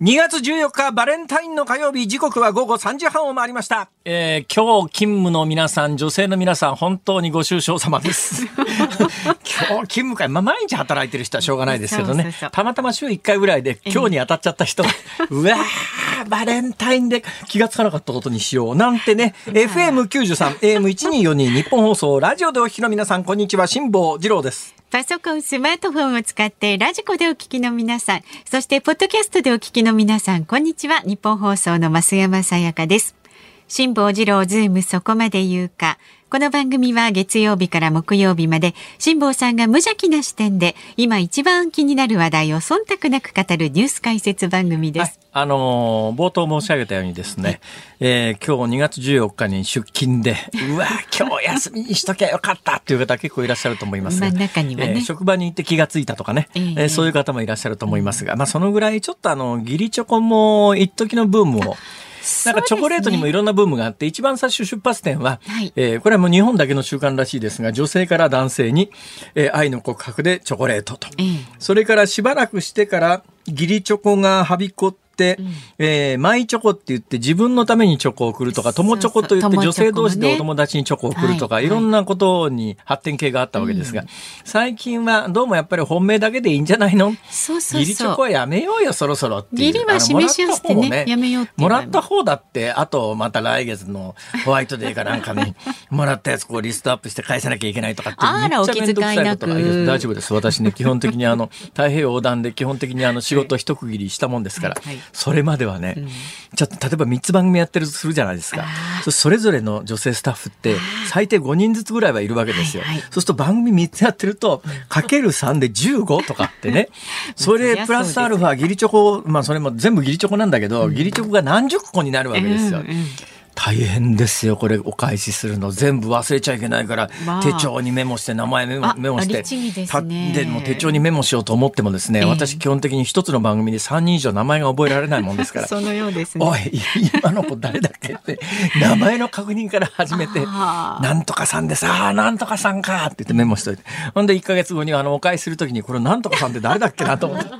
2月14日バレンタインの火曜日時刻は午後3時半を回りました。えー、今日勤務の皆さん、女性の皆さん、本当にご愁傷様です。今日勤務会、まあ、毎日働いてる人はしょうがないですけどね。たまたま週1回ぐらいで今日に当たっちゃった人が、うわー、バレンタインで気がつかなかったことにしよう。なんてね、FM93、AM1242 日本放送、ラジオでお聞きの皆さん、こんにちは、辛坊二郎です。パソコン、スマートフォンを使ってラジコでお聞きの皆さん、そしてポッドキャストでお聞きの皆さん、こんにちは。日本放送の増山さやかです。辛坊治郎ズームそこまで言うか。この番組は月曜日から木曜日まで辛坊さんが無邪気な視点で今一番気になる話題を忖度なく語るニュース解説番組です。はい、あのー冒頭申し上げたようにですね、えー今日2月14日に出勤で、うわ、今日休みにしときゃよかったっていう方結構いらっしゃると思いますが、まあ中にはね。えー職場に行って気がついたとかね、ええ。えーそういう方もいらっしゃると思いますが、まあそのぐらいちょっとあの、義理チョコも一時のブームを、なんかチョコレートにもいろんなブームがあって、一番最初出発点は、はい。えーこれはもう日本だけの習慣らしいですが、女性から男性に、えー愛の告白でチョコレートと。ええ。それからしばらくしてから、義理チョコがはびこって、えーマイチョコって言って自分のためにチョコを送るとか、友チョコと言ってそうそう女性同士でお友達にチョコを送るとか、はい。い。ろんなことに発展系があったわけですが、最近はどうもやっぱり本命だけでいいんじゃないの？そうそう義理チョコそう。はやめようよ、そろそろっていう。義理は示し合わせてねあのもらった方やめようってもらった方だって、あとまた来月のホワイトデーかなんかに、もらったやつこうリストアップして返さなきゃいけないとかって、めっちゃめんどくさいことがお気遣いなく。いや大丈夫です。私ね、基本的にあの、太平洋横断で基本的にあの仕事一区切りしたもんですから、はいはいそれまではね、ちょっと例えば3つ番組やってるとするじゃないですか。それぞれの女性スタッフって最低5人ずつぐらいはいるわけですよ。はい。はいそうすると番組3つやってると、かける3で15とかってね。それプラスアルファ、義理チョコ、まあそれも全部義理チョコなんだけど、義理チョコが何十個になるわけですよ。うんうん大変ですよ、これお返しするの。全部忘れちゃいけないから、まあ手帳にメモして、名前メモあメモして。ですねもう手帳にメモしようと思ってもですね、ええ私基本的に一つの番組で3人以上名前が覚えられないもんですから。そのようですね。おい、今の子誰だっけって、名前の確認から始めて、なんとかさんでさ、あーなんとかさんかって言ってメモしといて。ほんで1ヶ月後にあの、お返しするときに、これなんとかさんって誰だっけなと思って。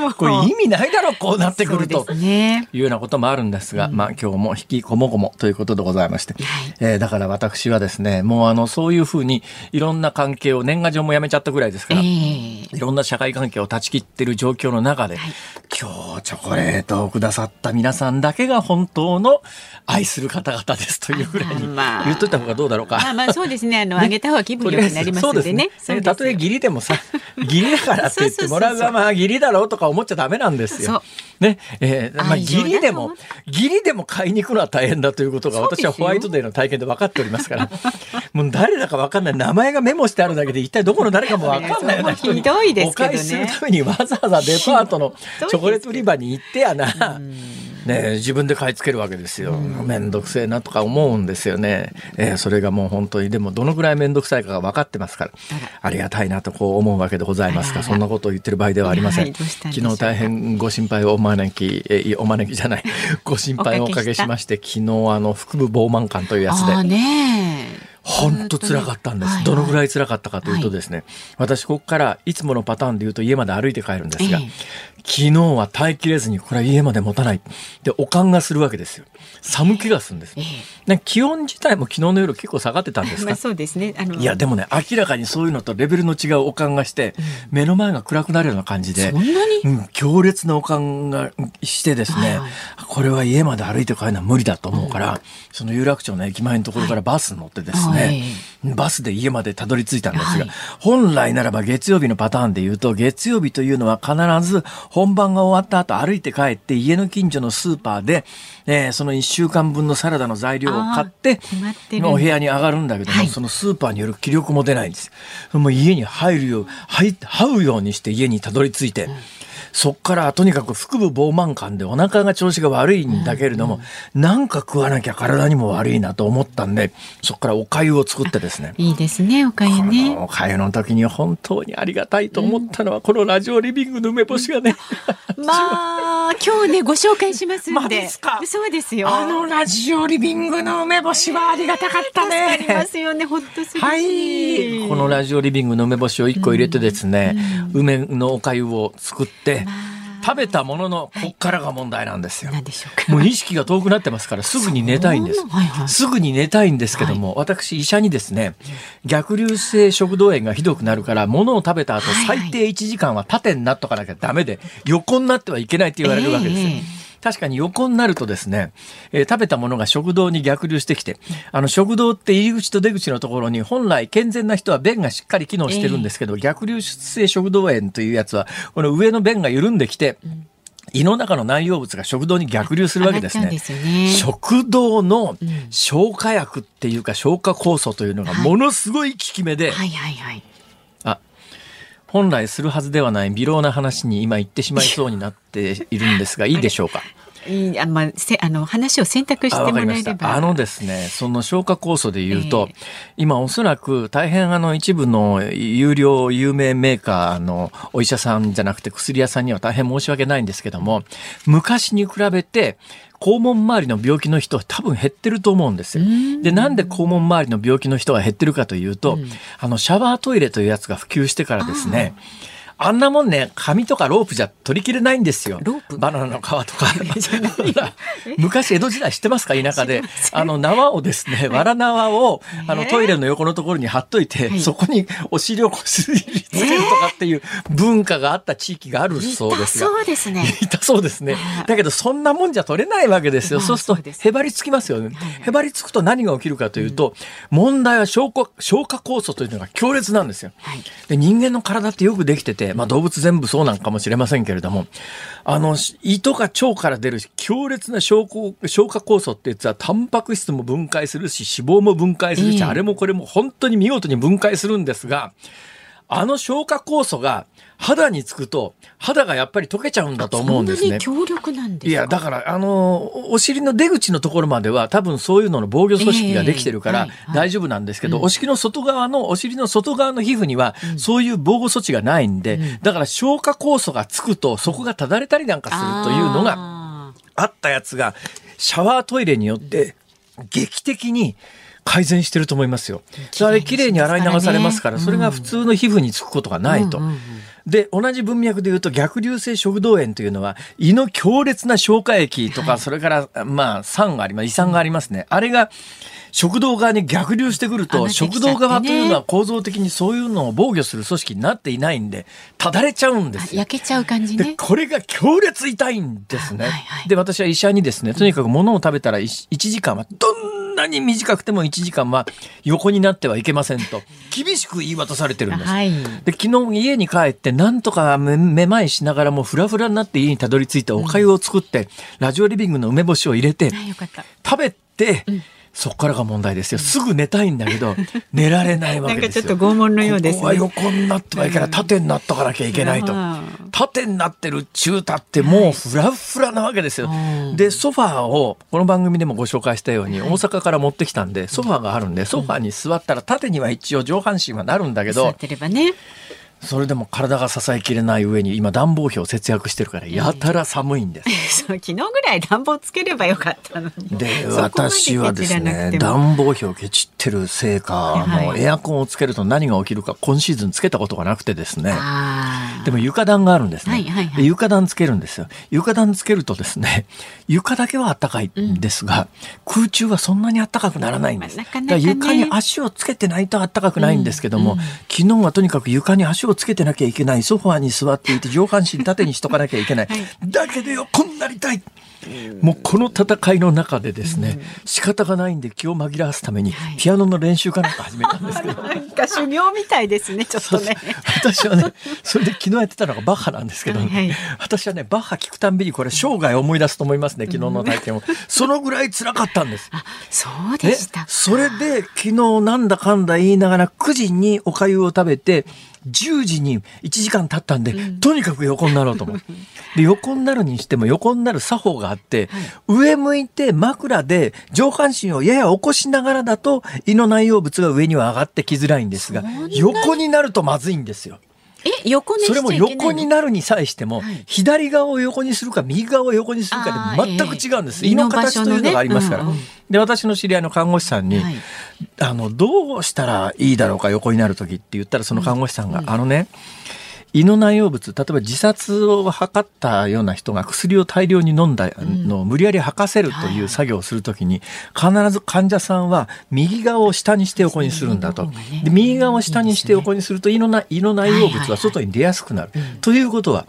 これ意味ないだろ、こうなってくるとそう。ですね。いうようなこともあるんですが、まあ今日も引きこもごもということでございまして、えーだから私はですね、もうあの、そういうふうにいろんな関係を年賀状もやめちゃったぐらいですから、ええいろんな社会関係を断ち切ってる状況の中で、はい今日チョコレートをくださった皆さんだけが本当の愛する方々ですというぐらいにまあ言っといた方がどうだろうか。まあまあそうですね。あの、あげた方が気分良くなりますんでね。そうですね。たとえ義理でもさ、義理だからって言ってもらうがまあ義理だろうとか思っちゃダメなんですよ。ね。えーまあ義理でも、義理でも買いに行くのは大変だということが私はホワイトデーの体験で分かっておりますから、もう誰だか分かんない。名前がメモしてあるだけで一体どこの誰かも分かんないような人にお返しするためにわざわざデパートのチョコレート売り場に行ってやな。ね、自分で買い付けるわけですよ。めん。どくせえなとか思うんですよね。えーそれがもう本当に、でもどのぐらいめんどくさいかが分かってますから、ありがたいなとこう思うわけでございますが、そんなことを言ってる場合ではありません。はい昨日大変ご心配をお招き、えーお招きじゃない、ご心配をおかけしまして、昨日あの、腹部膨満感というやつで。本当辛かったんです。どのぐらい辛かったかというとですね、私ここからいつものパターンで言うと家まで歩いて帰るんですが、ええ昨日は耐えきれずにこれは家まで持たない。で、おかんがするわけですよ。寒気がするんです。えね気温自体も昨日の夜結構下がってたんですか？まあそうですね。あの、いや、でもね、明らかにそういうのとレベルの違うおかんがして、目の前が暗くなるような感じでそ、んなに？うん、強烈なおかんがしてですね、はいはい。これは家まで歩いて帰るのは無理だと思うから、その有楽町の駅前のところからバスに乗ってですね、バスで家までたどり着いたんですが、はい。本来ならば月曜日のパターンで言うと、月曜日というのは必ず本番が終わった後歩いて帰って家の近所のスーパーで、えーその1週間分のサラダの材料を買ってお部屋に上がるんだけども、はい。そのスーパーによる気力も出ないんです。もう家に入るよう、入這うようにして家にたどり着いて、そっからとにかく腹部膨満感でお腹が調子が悪いんだけれども、なんか食わなきゃ体にも悪いなと思ったんで、そっからお粥を作ってですね。いいですね、おかゆこね。のお粥の時に本当にありがたいと思ったのは、このラジオリビングの梅干しがね、まあ、今日ね、ご紹介しますんで。すか？そうですよ。あのラジオリビングの梅干しはありがたかった助かりまね。すよね、ほっとするし。はい。このラジオリビングの梅干しを1個入れてですね、梅のお粥を作って、食べたもののこっからが問題なんですよ。何でしょうか。もう意識が遠くなってますからすぐに寝たいんですそうはいはい。すぐに寝たいんですけども、私医者にですね、逆流性食道炎がひどくなるから、物を食べた後、はいはい最低1時間は縦になっとかなきゃダメで、横になってはいけないって言われるわけですよ。ええ確かに横になるとですね、えー食べたものが食道に逆流してきて、あの食道って入り口と出口のところに本来健全な人は便がしっかり機能してるんですけど、逆流性食道炎というやつは、この上の便が緩んできて、胃の中の内容物が食道に逆流するわけですね。すよね食道の消化薬っていうか消化酵素というのがものすごい効き目で、はいはいはい。あ本来するはずではない微量な話に今言ってしまいそうになっているんですがいいでしょうか？いいあまあせあの話を選択してあもら。えれば。あのですね、その消化酵素で言うと、ええ今おそらく大変あの一部の有料有名メーカーのお医者さんじゃなくて薬屋さんには大変申し訳ないんですけども、昔に比べて肛門周りの病気の人は多分減ってると思うんですよ。で、なんで肛門周りの病気の人が減ってるかというと、あのシャワートイレというやつが普及してからですね、あんなもんね、紙とかロープじゃ取りきれないんですよ。ロープ？バナナの皮とか。昔江戸時代知ってますか田舎で。あの縄をですね、わら縄をあのトイレの横のところに貼っといて、はい。そこにお尻をこすりつけるとかっていう文化があった地域があるそうですが。そうですね。いたそうですね。だけどそんなもんじゃ取れないわけですよ。まあそうするとへばりつきますよね。へばりつくと何が起きるかというと、問題は消化消化酵素というのが強烈なんですよ。はいで人間の体ってよくできてて、まあ、動物全部そうなんかもしれませんけれどもあの胃とか腸から出る強烈な消化消化酵素ってやつはタンパク質も分解するし脂肪も分解するし、ええあれもこれも本当に見事に分解するんですがあの消化酵素が肌につくと肌がやっぱり溶けちゃうんだと思うんですね。そんなに強力なんですか？いや、だから、あの、お尻の出口のところまでは多分そういうのの防御組織ができてるから大丈夫なんですけど、お尻の外側の、お尻の外側の皮膚にはそういう防護措置がないんで、だから消化酵素がつくとそこがただれたりなんかするというのがああったやつが、シャワートイレによって劇的に改善してると思いますよ。あれ綺麗に洗い流されますから、それが普通の皮膚につくことがないと。で、同じ文脈で言うと逆流性食道炎というのは胃の強烈な消化液とか、それからまあ酸があります、胃酸がありますね。あれが食道側に逆流してくると、ね食道側というのは構造的にそういうのを防御する組織になっていないんで、ただれちゃうんですよ。焼けちゃう感じでね。これが強烈痛いんですね。はいはいで私は医者にですねとにかく物を食べたら 1, 時間はどんなに短くても1時間は横になってはいけませんと 厳しく言い渡されてるんです。はい。で昨日家に帰ってなんとかめめまいしながらもフラフラになって家にたどり着いてお粥を作って、ラジオリビングの梅干しを入れて。食べて、そこからが問題ですよ。すぐ寝たいんだけど、寝られないわなんかけですよ。ちょっと拷問のようですね。ここは横になってはいけない。縦になっとかなきゃいけないとうん。縦になってる中太ってもうフラフラなわけですよう。んで、ソファーを、この番組でもご紹介したように、大阪から持ってきたんで、ソファーがあるんで、ソファーに座ったら縦には一応上半身はなるんだけど座っ、てればね。それでも体が支えきれない上に、今暖房費を節約してるから、やたら寒いんです。そう昨日ぐらい暖房つければよかったのに。で私はですね暖房費をケチってるせいか、はい。もうエアコンをつけると何が起きるか今シーズンつけたことがなくてですね。あでも床暖があるんですね、はいはいはい。で床暖つけるんですよ。床暖つけるとですね 床だけは暖かいんですが、空中はそんなに暖かくならないんです、まあなかなかね。床に足をつけてないと暖かくないんですけども、昨日はとにかく床に足をつけてなきゃいけないソファーに座っていて上半身縦にしとかなきゃいけない、はいだけど横になりたいもうこの戦いの中でですね、仕方がないんで気を紛らわすためにはいピアノの練習かなんか始めたんですけどあ。なんか修行みたいですね、ちょっとね。私はね、それで昨日やってたのがバッハなんですけど、はいはい私はね、バッハ聞くたんびにこれ生涯思い出すと思いますね、昨日の体験を。そのぐらい辛かったんです。あ、そうでねしたか。それで昨日なんだかんだ言いながら9時にお粥を食べて10時に1時間経ったんで、とにかく横になろうと思う。で横になるにしても横になる作法があって、上向いて枕で上半身をやや起こしながらだと胃の内容物が上には上がってきづらいんですが横になるとまずいんですよ。え、横にそれも横になるに際しても、はい。左側を横にするか右側を横にするかで全く違うんです。ええ。胃の形というのがありますから。胃の場所のね。で、私の知り合いの看護師さんに、はい。あの、どうしたらいいだろうか横になる時って言ったらその看護師さんが、あのね、胃の内容物例えば自殺を図ったような人が薬を大量に飲んだのを無理やり吐かせるという作業をするときに必ず患者さんは右側を下にして横にするんだと、で右側を下にして横にすると胃のな胃の内容物は外に出やすくなる。ということは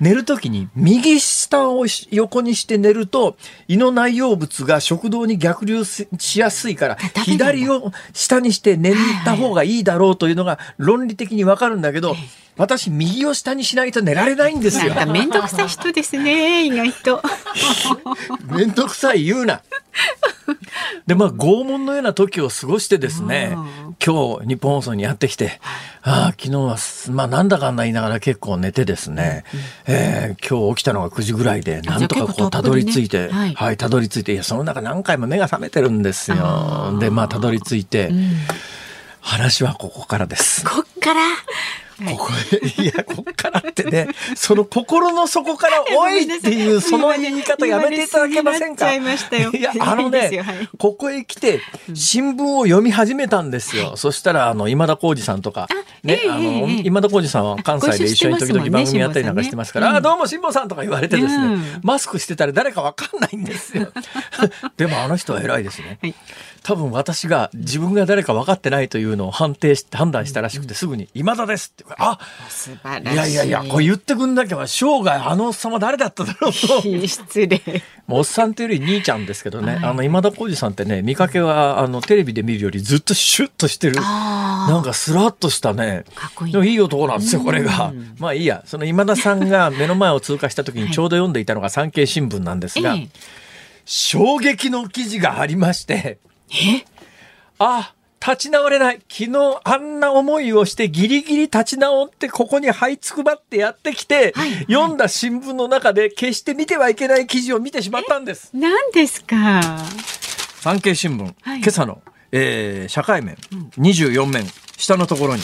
寝るときに右下を横にして寝ると胃の内容物が食道に逆流しやすいから左を下にして寝た方がいいだろうというのが論理的にわかるんだけど私右を下にしないと寝られないんですよ。めんどくさい人ですね意外と。めんどくさい言うな。でまあ拷問のような時を過ごしてですね今日日本放送にやってきて、あ昨日はまあなんだかんだ言いながら結構寝てですね、うん、えー、今日起きたのが9時ぐらいでなんとかこうたどり着いて、ね、はい、はい、たどり着いていやその中何回も目が覚めてるんですよ。でまあたどり着いて、うん、話はここからです。こっから？ここへ、いや、こっからってね、その心の底から おいっていうその言い方やめていただけませんか？いや、あのね、ここへ来て、新聞を読み始めたんですよ。そしたら、あの、今田耕司さんとか、ね、あの、今田耕司さんは関西で一緒に時々番組やったりなんかしてますから、あ、どうも辛坊さんとか言われてですね、マスクしてたら誰かわかんないんですよ。でもあの人は偉いですね。多分私が自分が誰か分かってないというのを判定して判断したらしくてすぐに「今田です」って。あ素晴らしい。いやいやいやこれ言ってくんなきゃ生涯あのおっさんは誰だっただろう。と失礼。もうおっさんというより兄ちゃんですけどね、はい、あの今田耕司さんってね見かけはあのテレビで見るよりずっとシュッとしてる。なんかスラッとしたね。いい。いい男なんですよこれが。まあいいや。その今田さんが目の前を通過した時にちょうど読んでいたのが産経新聞なんですが、はい、衝撃の記事がありましてえ？あ立ち直れない。昨日あんな思いをしてギリギリ立ち直ってここに這いつくばってやってきて、はいはい、読んだ新聞の中で決して見てはいけない記事を見てしまったんです。何ですか？産経新聞、はい、今朝の、えー、社会面、24面、下のところに。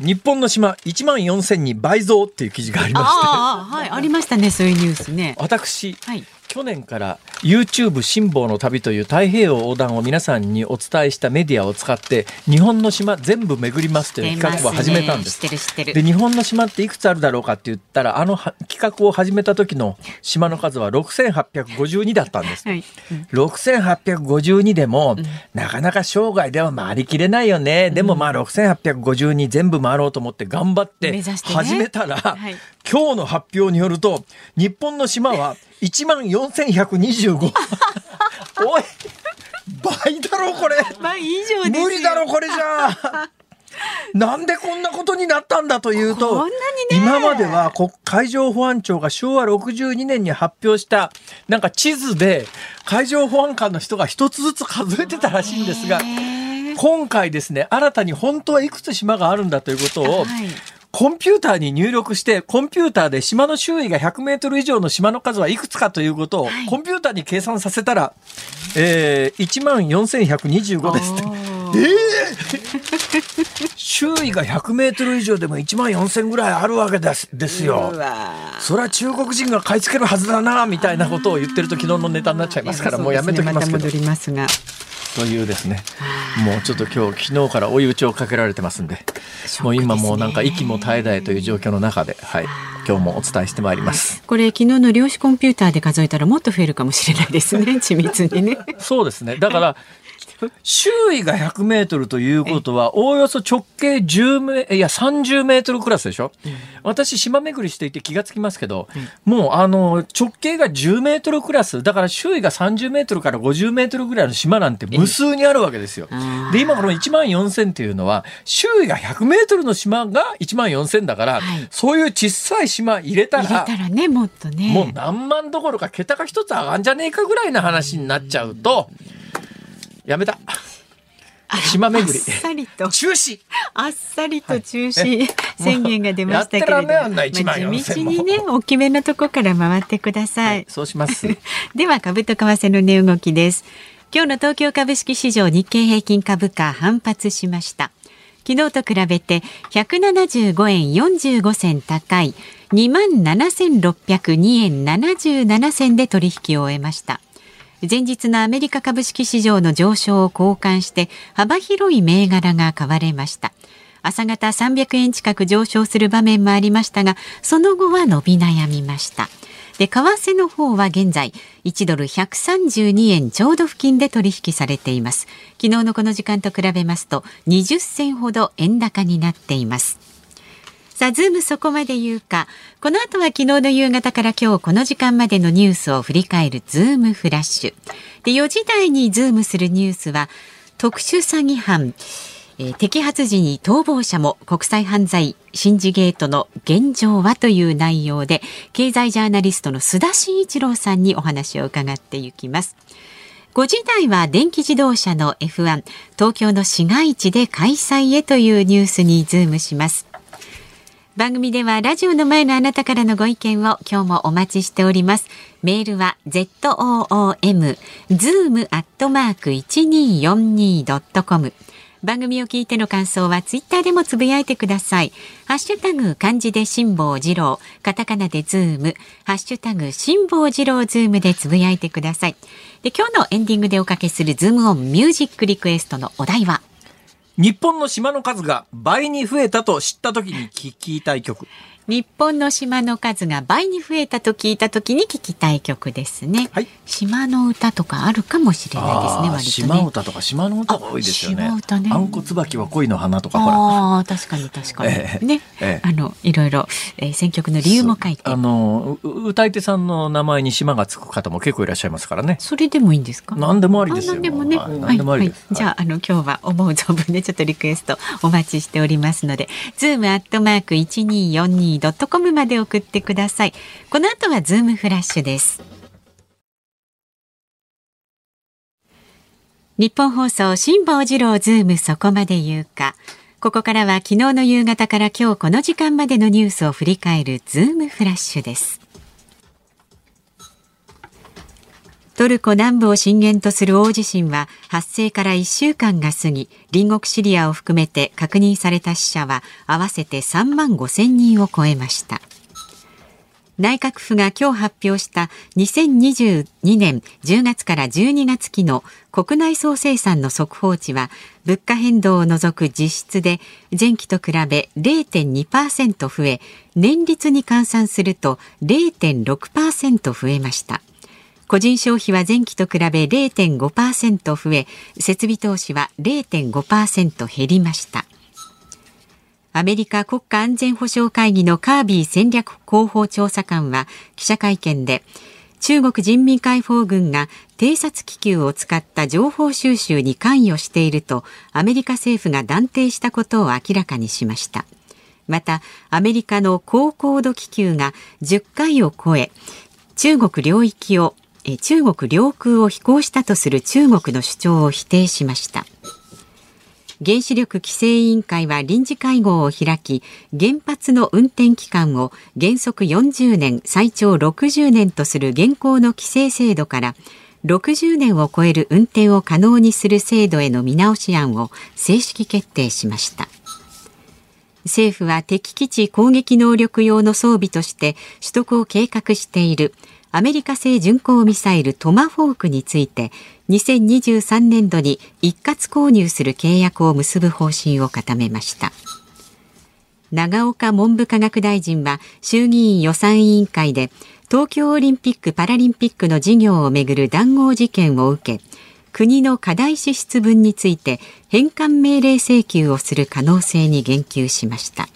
日本の島1万4000に倍増っていう記事がありまして。あ,、はい、ありましたねそういうニュースね。私、はい、去年から YouTube 辛抱の旅という太平洋横断を皆さんにお伝えしたメディアを使って日本の島全部巡りますという企画を始めたんです。で日本の島っていくつあるだろうかって言ったらあの企画を始めた時の島の数は6852だったんです。はい。うん、6852でも、うん、なかなか生涯では回りきれないよね。でもまあ6852全部回ろうと思って頑張って始めたら、ねはい、今日の発表によると日本の島は1万4125 おい倍だろこれ。倍以上無理だろこれじゃ なんでこんなことになったんだというと、今までは海上保安庁が昭和62年に発表したなんか地図で海上保安官の人が一つずつ数えてたらしいんですが、今回ですね、新たに本当はいくつ島があるんだということを、コンピューターに入力して、コンピューターで島の周囲が100メートル以上の島の数はいくつかということを、コンピューターに計算させたら、えー、1万4125ですって。えー、周囲が100メートル以上でも1万4000ぐらいあるわけですですよ。それは中国人が買い付けるはずだなみたいなことを言ってると昨日のネタになっちゃいますからもうやめときますけど。というですねもうちょっと今日昨日から追い打ちをかけられてますんでもう今もうなんか息も絶え絶えという状況の中で、はい、今日もお伝えしてまいります。これ昨日の量子コンピューターで数えたらもっと増えるかもしれないですね緻密にね。そうですねだから周囲が100メートルということは、おおよそ直径10メいや30メートルクラスでしょ、うん、私、島巡りしていて気がつきますけど、うん、もうあの直径が10メートルクラス、だから周囲が30メートルから50メートルぐらいの島なんて無数にあるわけですよ。で、今この1万4000っていうのは、周囲が100メートルの島が1万4000だから、はい、そういう小さい島入れたら、入れたらね、もっとね。もう何万どころか桁が一つ上がんじゃねえかぐらいな話になっちゃうと、やめた。島巡り。あっさりと。中止。あっさりと中止、宣言が出ましたけれども。まあ、地道にね、大きめのとこから回ってください。はい、そうします。では、株と為替の値動きです。今日の東京株式市場日経平均株価反発しました。昨日と比べて175円45銭高い2万7602円77銭で取引を終えました。前日のアメリカ株式市場の上昇を好感して幅広い銘柄が買われました。朝方300円近く上昇する場面もありましたがその後は伸び悩みました。で為替の方は現在1ドル132円ちょうど付近で取引されています。昨日のこの時間と比べますと20銭ほど円高になっています。さあ、ズームそこまで言うか。この後は昨日の夕方から今日この時間までのニュースを振り返るズームフラッシュ。で、4時台にズームするニュースは、特殊詐欺犯、えー、摘発時に逃亡者も国際犯罪シンジケートの現状はという内容で経済ジャーナリストの須田慎一郎さんにお話を伺っていきます5時台は電気自動車の F1 東京の市街地で開催へというニュースにズームします番組ではラジオの前のあなたからのご意見を今日もお待ちしております。メールは zoom zoom アットマーク 1242.com 番組を聞いての感想はツイッターでもつぶやいてください。ハッシュタグ漢字で辛坊治郎、カタカナでズーム、ハッシュタグ辛坊治郎ズームでつぶやいてください。で今日のエンディングでおかけするズームオンミュージックリクエストのお題は？日本の島の数が倍に増えたと知った時に聞きたい曲。日本の島の数が倍に増えたと聞いたときに聞きたい曲ですね、はい、島の歌とかあるかもしれないですね、ね、島歌とか島の歌が多いですよね。島歌ね。あんこ椿は恋の花とかああ確かに確かに、えー、ね、えー、あのいろいろ、えー、選曲の理由も書いて。あの歌い手さんの名前に島がつく方も結構いらっしゃいますからね。それでもいいんですか？なんでもありですよ。何でもね、はい、はい。はい、じゃああの今日は思う存分でちょっとリクエストお待ちしておりますのでズームアットマーク一二四二ニードットコムまで送ってください。この後はズームフラッシュです。ニッポン放送辛坊治郎ズームそこまで言うか。ここからは昨日の夕方から今日この時間までのニュースを振り返るズームフラッシュです。トルコ南部を震源とする大地震は発生から1週間が過ぎ隣国シリアを含めて確認された死者は合わせて3万5千人を超えました。内閣府が今日発表した2022年10月から12月期の国内総生産の速報値は物価変動を除く実質で前期と比べ0.2%増え年率に換算すると0.6%増えました。個人消費は前期と比べ0.5%増え設備投資は0.5%減りました。アメリカ国家安全保障会議のカービー戦略広報調査官は記者会見で中国人民解放軍が偵察気球を使った情報収集に関与しているとアメリカ政府が断定したことを明らかにしました。またアメリカの高高度気球が10回を超え中国領域を中国領空を飛行したとする中国の主張を否定しました。原子力規制委員会は臨時会合を開き原発の運転期間を原則40年最長60年とする現行の規制制度から60年を超える運転を可能にする制度への見直し案を正式決定しました。政府は敵基地攻撃能力用の装備として取得を計画しているアメリカ製巡航ミサイルトマホークについて2023年度に一括購入する契約を結ぶ方針を固めました。長岡文部科学大臣は衆議院予算委員会で東京オリンピック・パラリンピックの事業をめぐる談合事件を受け国の課題支出分について返還命令請求をする可能性に言及しました。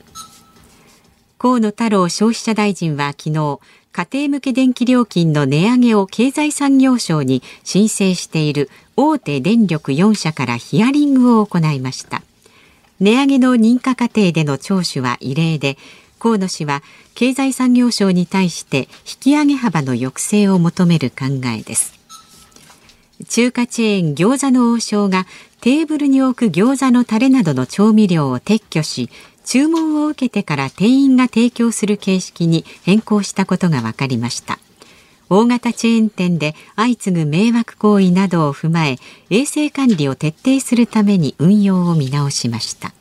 河野太郎消費者大臣は昨日家庭向け電気料金の値上げを経済産業省に申請している大手電力4社からヒアリングを行いました。値上げの認可過程での聴取は異例で河野氏は経済産業省に対して引き上げ幅の抑制を求める考えです。中華チェーン餃子の王将がテーブルに置く餃子のタレなどの調味料を撤去し注文を受けてから店員が提供する形式に変更したことが分かりました。大型チェーン店で相次ぐ迷惑行為などを踏まえ衛生管理を徹底するために運用を見直しました。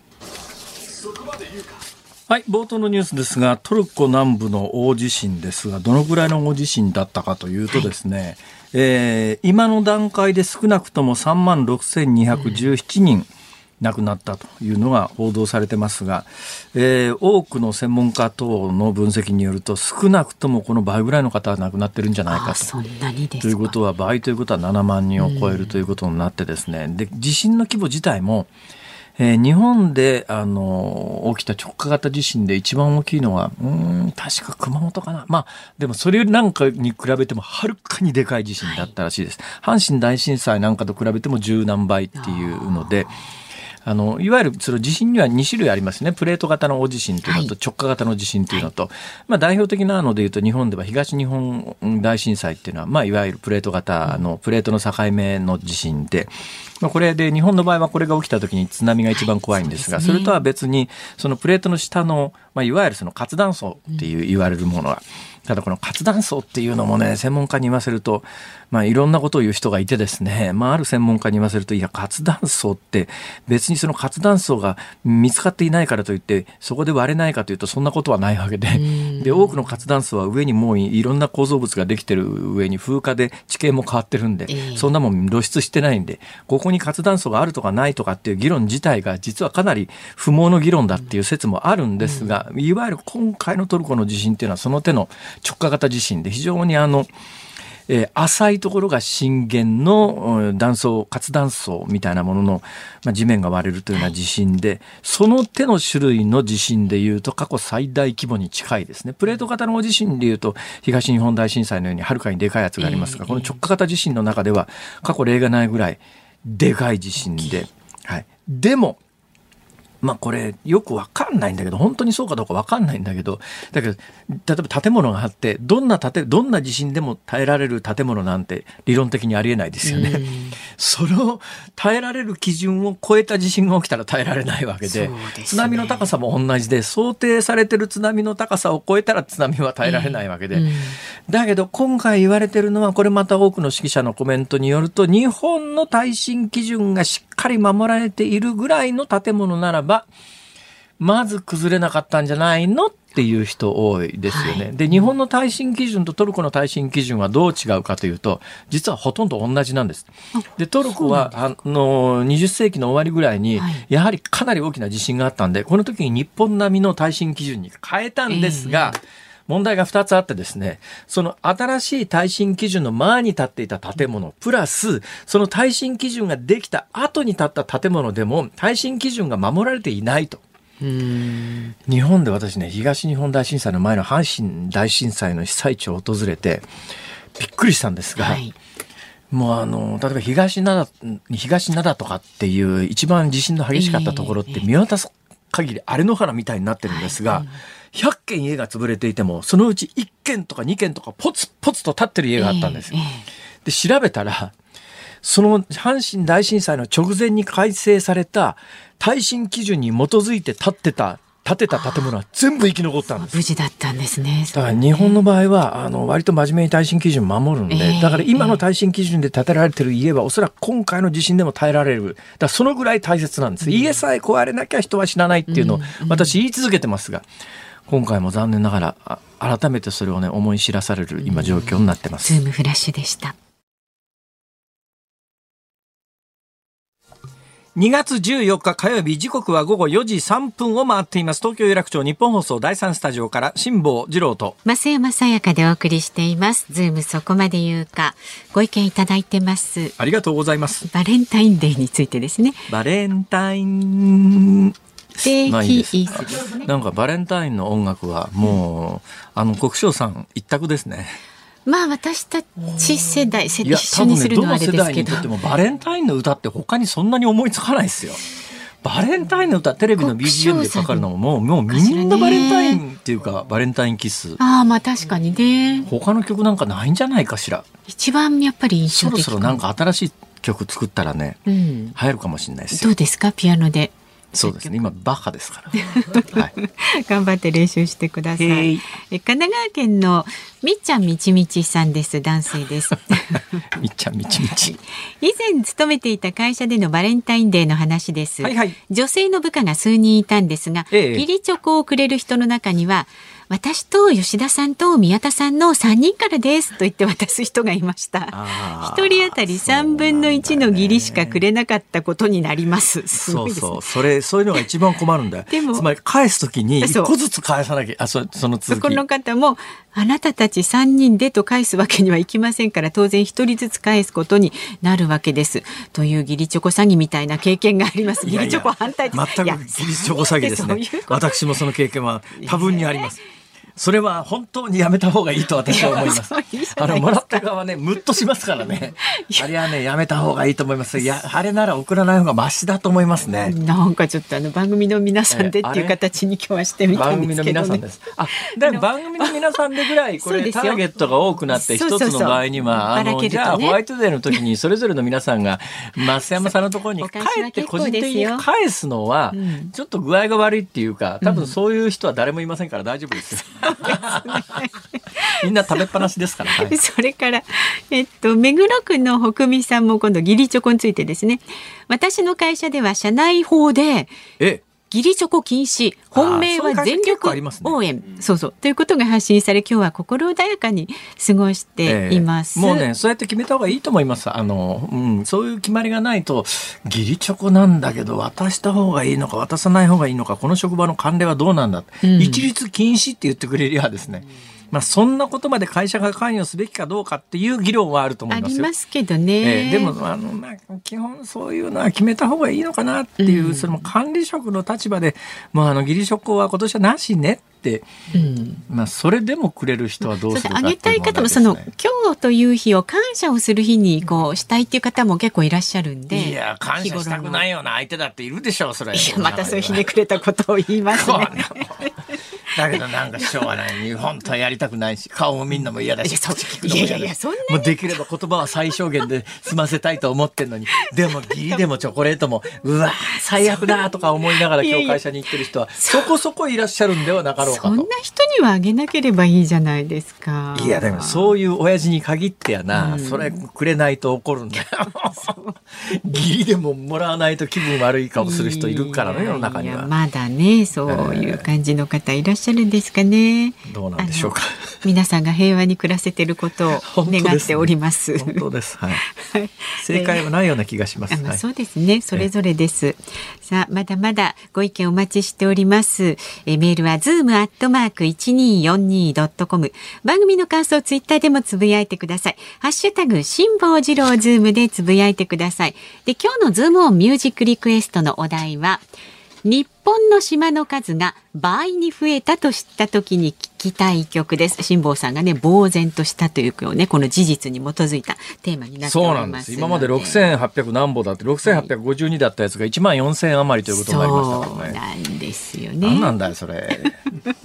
はい冒頭のニュースですがトルコ南部の大地震ですがどのぐらいの大地震だったかというとですね、はい、えー、今の段階で少なくとも3万6217人、亡くなったというのが報道されてますが、えー、多くの専門家等の分析によると少なくともこの倍ぐらいの方は亡くなってるんじゃないかと。ということは倍ということは7万人を超えるということになってですね、で地震の規模自体もえー、日本で、あの、起きた直下型地震で一番大きいのは、うん、確か熊本かな。まあ、でもそれなんかに比べてもはるかにでかい地震だったらしいです。はい、阪神大震災なんかと比べても十何倍っていうので、あのいわゆるその地震には2種類ありますね、プレート型の大地震というのと直下型の地震というのと、はい、まあ、代表的なのでいうと、日本では東日本大震災っていうのは、まあ、いわゆるプレート型のプレートの境目の地震で、まあ、これで日本の場合はこれが起きた時に津波が一番怖いんですが、それとは別にそのプレートの下の、まあ、いわゆるその活断層っていう言われるものが、ただこの活断層っていうのもね、専門家に言わせると、まあいろんなことを言う人がいてですね、まあある専門家に言わせると、いや、活断層って別にその活断層が見つかっていないからといって、そこで割れないかというとそんなことはないわけで、で、多くの活断層は上にもういろんな構造物ができてる上に風化で地形も変わってるんで、そんなもん露出してないんで、ここに活断層があるとかないとかっていう議論自体が実はかなり不毛の議論だっていう説もあるんですが、いわゆる今回のトルコの地震っていうのはその手の直下型地震で非常にあの、えー、浅いところが震源の断層活断層みたいなものの、まあ、地面が割れるというような地震で、その手の種類の地震でいうと過去最大規模に近いですね。プレート型の地震でいうと東日本大震災のようにはるかにでかいやつがありますが、この直下型地震の中では過去例がないぐらいでかい地震で、はい、でもまあこれよくわかんないんだけど、本当にそうかどうかわかんないんだけど、だけど、例えば建物があって、どんな建、どんな地震でも耐えられる建物なんて理論的にありえないですよね。それを耐えられる基準を超えた地震が起きたら耐えられないわけで、でね、津波の高さも同じで、想定されてる津波の高さを超えたら津波は耐えられないわけで、だけど今回言われてるのは、これまた多くの指揮者のコメントによると、日本の耐震基準がしっかり守られているぐらいの建物ならば、まず崩れなかったんじゃないのっていう人多いですよね。はい、で、日本の耐震基準とトルコの耐震基準はどう違うかというと、実はほとんど同じなんです。で、トルコは、あの、20世紀の終わりぐらいに、やはりかなり大きな地震があったんで、この時に日本並みの耐震基準に変えたんですが、えー問題が2つあってですね、その新しい耐震基準の前に建っていた建物、プラス、その耐震基準ができた後に建った建物でも、耐震基準が守られていないと。日本で私ね東日本大震災の前の阪神大震災の被災地を訪れてびっくりしたんですが、はい、もうあの例えば東灘東灘とかっていう一番地震の激しかったところって見渡す限り荒れ野原みたいになってるんですが、100軒家が潰れていてもそのうち1軒とか2軒とかポツポツと立ってる家があったんですよ。で調べたらその阪神大震災の直前に改正された耐震基準に基づいて建ってた建てた建物は全部生き残ったんです。無事だったんですね。だから日本の場合は、あの、割と真面目に耐震基準守るんで、えー、だから今の耐震基準で建てられてる家は、おそらく今回の地震でも耐えられる。だからそのぐらい大切なんです。うん、家さえ壊れなきゃ人は死なないっていうのを、私言い続けてますが、今回も残念ながら、改めてそれをね、思い知らされる今状況になってます。ズームフラッシュでした。2月14日火曜日時刻は午後4時3分を回っています。東京有楽町ニッポン放送第3スタジオから辛坊治郎と増山さやかでお送りしています。ズームそこまで言うかご意見いただいてます。ありがとうございます。バレンタインデーについてですね。バレンタイン定期イス、ね、なんかバレンタインの音楽はもう、あの国生さん一択ですね。まあ私たち世代一緒にするのはあれですけど。でもバレンタインの歌って他にそんなに思いつかないですよ。バレンタインの歌テレビの BGM でかかるのももうもうみんなバレンタインっていうかバレンタインキス。ああまあ確かにね。他の曲なんかないんじゃないかしら。一番やっぱり印象的そろそろなんか新しい曲作ったらね、うん、流行るかもしれないですよ。どうですか？ピアノでそうですね。今バッハですから、はい、頑張って練習してください。え神奈川県のみっちゃんみちみちさんです。男性です。みっちゃんみちみち。以前勤めていた会社でのバレンタインデーの話です、はいはい、女性の部下が数人いたんですが、ええ、義理チョコをくれる人の中には私と吉田さんと宮田さんの3人からですと言って渡す人がいました。一人当たり3分の1の義理しかくれなかったことになります。すそうそう。それそういうのが一番困るんだよ。でもつまり返すときに1個ずつ返さなきゃあそその続き。この方もあなたたち3人でと返すわけにはいきませんから当然1人ずつ返すことになるわけです。という義理チョコ詐欺みたいな経験があります。義理チョコ反対。全く義理チョコ詐欺ですね。私もその経験は多分にありますそれは本当にやめた方がいいと私は思います。あのもらった側ねムッとしますからね。あれはねやめた方がいいと思います。いやあれなら送らない方がマシだと思いますね。なんかちょっとあの番組の皆さんでっていう形に今日はしてみたんですけど、ね、番組の皆さんです。あで番組の皆さんでぐらいこれターゲットが多くなって一つの場合にはあのじゃあホワイトデーの時にそれぞれの皆さんが増山さんのところに 帰って個人的に返すのはちょっと具合が悪いっていうか多分そういう人は誰もいませんから大丈夫です。みんな食べっぱなしですから、はい、それから、えっと、目黒区の北見さんも今度義理チョコについてですね。私の会社では社内法でえ？義理チョコ禁止本命は全力応援、ね、そうそう。ということが発信され今日は心穏やかに過ごしています、えー、もうねそうやって決めた方がいいと思います。あの、うん、そういう決まりがないと義理チョコなんだけど渡した方がいいのか渡さない方がいいのかこの職場の慣例はどうなんだ、うん、一律禁止って言ってくれりゃですね、うん。まあ、そんなことまで会社が関与すべきかどうかっていう議論はあると思いますありますけどね。えー、でもあの、まあ、基本そういうのは決めた方がいいのかなっていう、うん、その管理職の立場で、まあ、あの義理職は今年はなしね。っ、うん、まあ、それでもくれる人はどうするか、ね、あげたい方もその今日という日を感謝をする日にこうしたいっていう方も結構いらっしゃるんでいや感謝したくないような相手だっているでしょうそれ。いやまたそうひねくれたことを言いますね。だけどなんかしょうがない。本当はやりたくないし、顔もみんなも嫌だし、そっち聞くのも嫌だいやいやそんな、もうできれば言葉は最小限で済ませたいと思ってんのに、でもギリでもチョコレートも、うわ最悪だとか思いながら今日会社に行ってる人は、そこそこいらっしゃるんではなかろう。そんな人にはあげなければいいじゃないですか。いや、でもそういう親父に限ってやな、うん、それくれないと怒るんだよ。ギリでももらわないと気分悪い顔する人いるからね、世の中には。まだね、そういう感じの方いらっしゃるんですかね。どうなんでしょうか。皆さんが平和に暮らせていることを願っております。本当です。はい。正解はないような気がします。はい、そうですね。それぞれです。さあ、まだまだご意見お待ちしております。えメールはズームアットマーク一二四二ドットコム。番組の感想ツイッターでもつぶやいてください。ハッシュタグ辛坊治郎ズームでつぶやいてください。で、今日のズームオンミュージックリクエストのお題は。日本の島の数が倍に増えたと知った時に聞きたい曲です辛坊さんがね呆然としたというかねこの事実に基づいたテーマになっておりますそうなんです今まで6800何歩だって6852だったやつが1万4000余りということになりましたからねそうなんですよね何なんだよそれ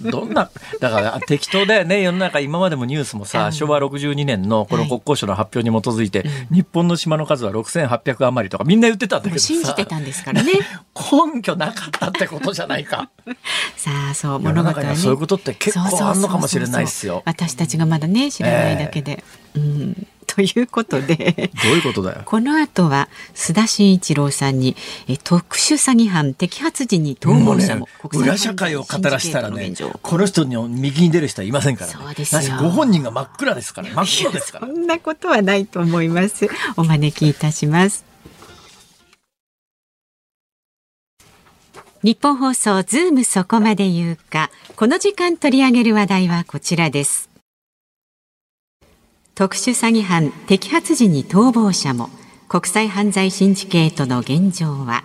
どんなだから適当だよね。世の中今までもニュースもさ、うん、昭和62年のこの国交省の発表に基づいて、はい、日本の島の数は6800余りとかみんな言ってたんだけど信じてたんですからね。根拠なかったってことじゃないか。さあそう物語ね。そういうことって結構あんのかもしれないですよ。私たちがまだね知らないだけで、えー、うんということで。どういうことだよ？この後は須田慎一郎さんにえ特殊詐欺犯摘発時に逃亡者も、ね、裏社会を語らしたらねこの人に右に出る人はいませんから、ね、そうですよ。ご本人が真っ暗ですから真っ黒ですから。そんなことはないと思います。お招きいたします。日本放送ズームそこまで言うか。この時間取り上げる話題はこちらです特殊詐欺犯摘発時に逃亡者も国際犯罪シンジケートの現状は？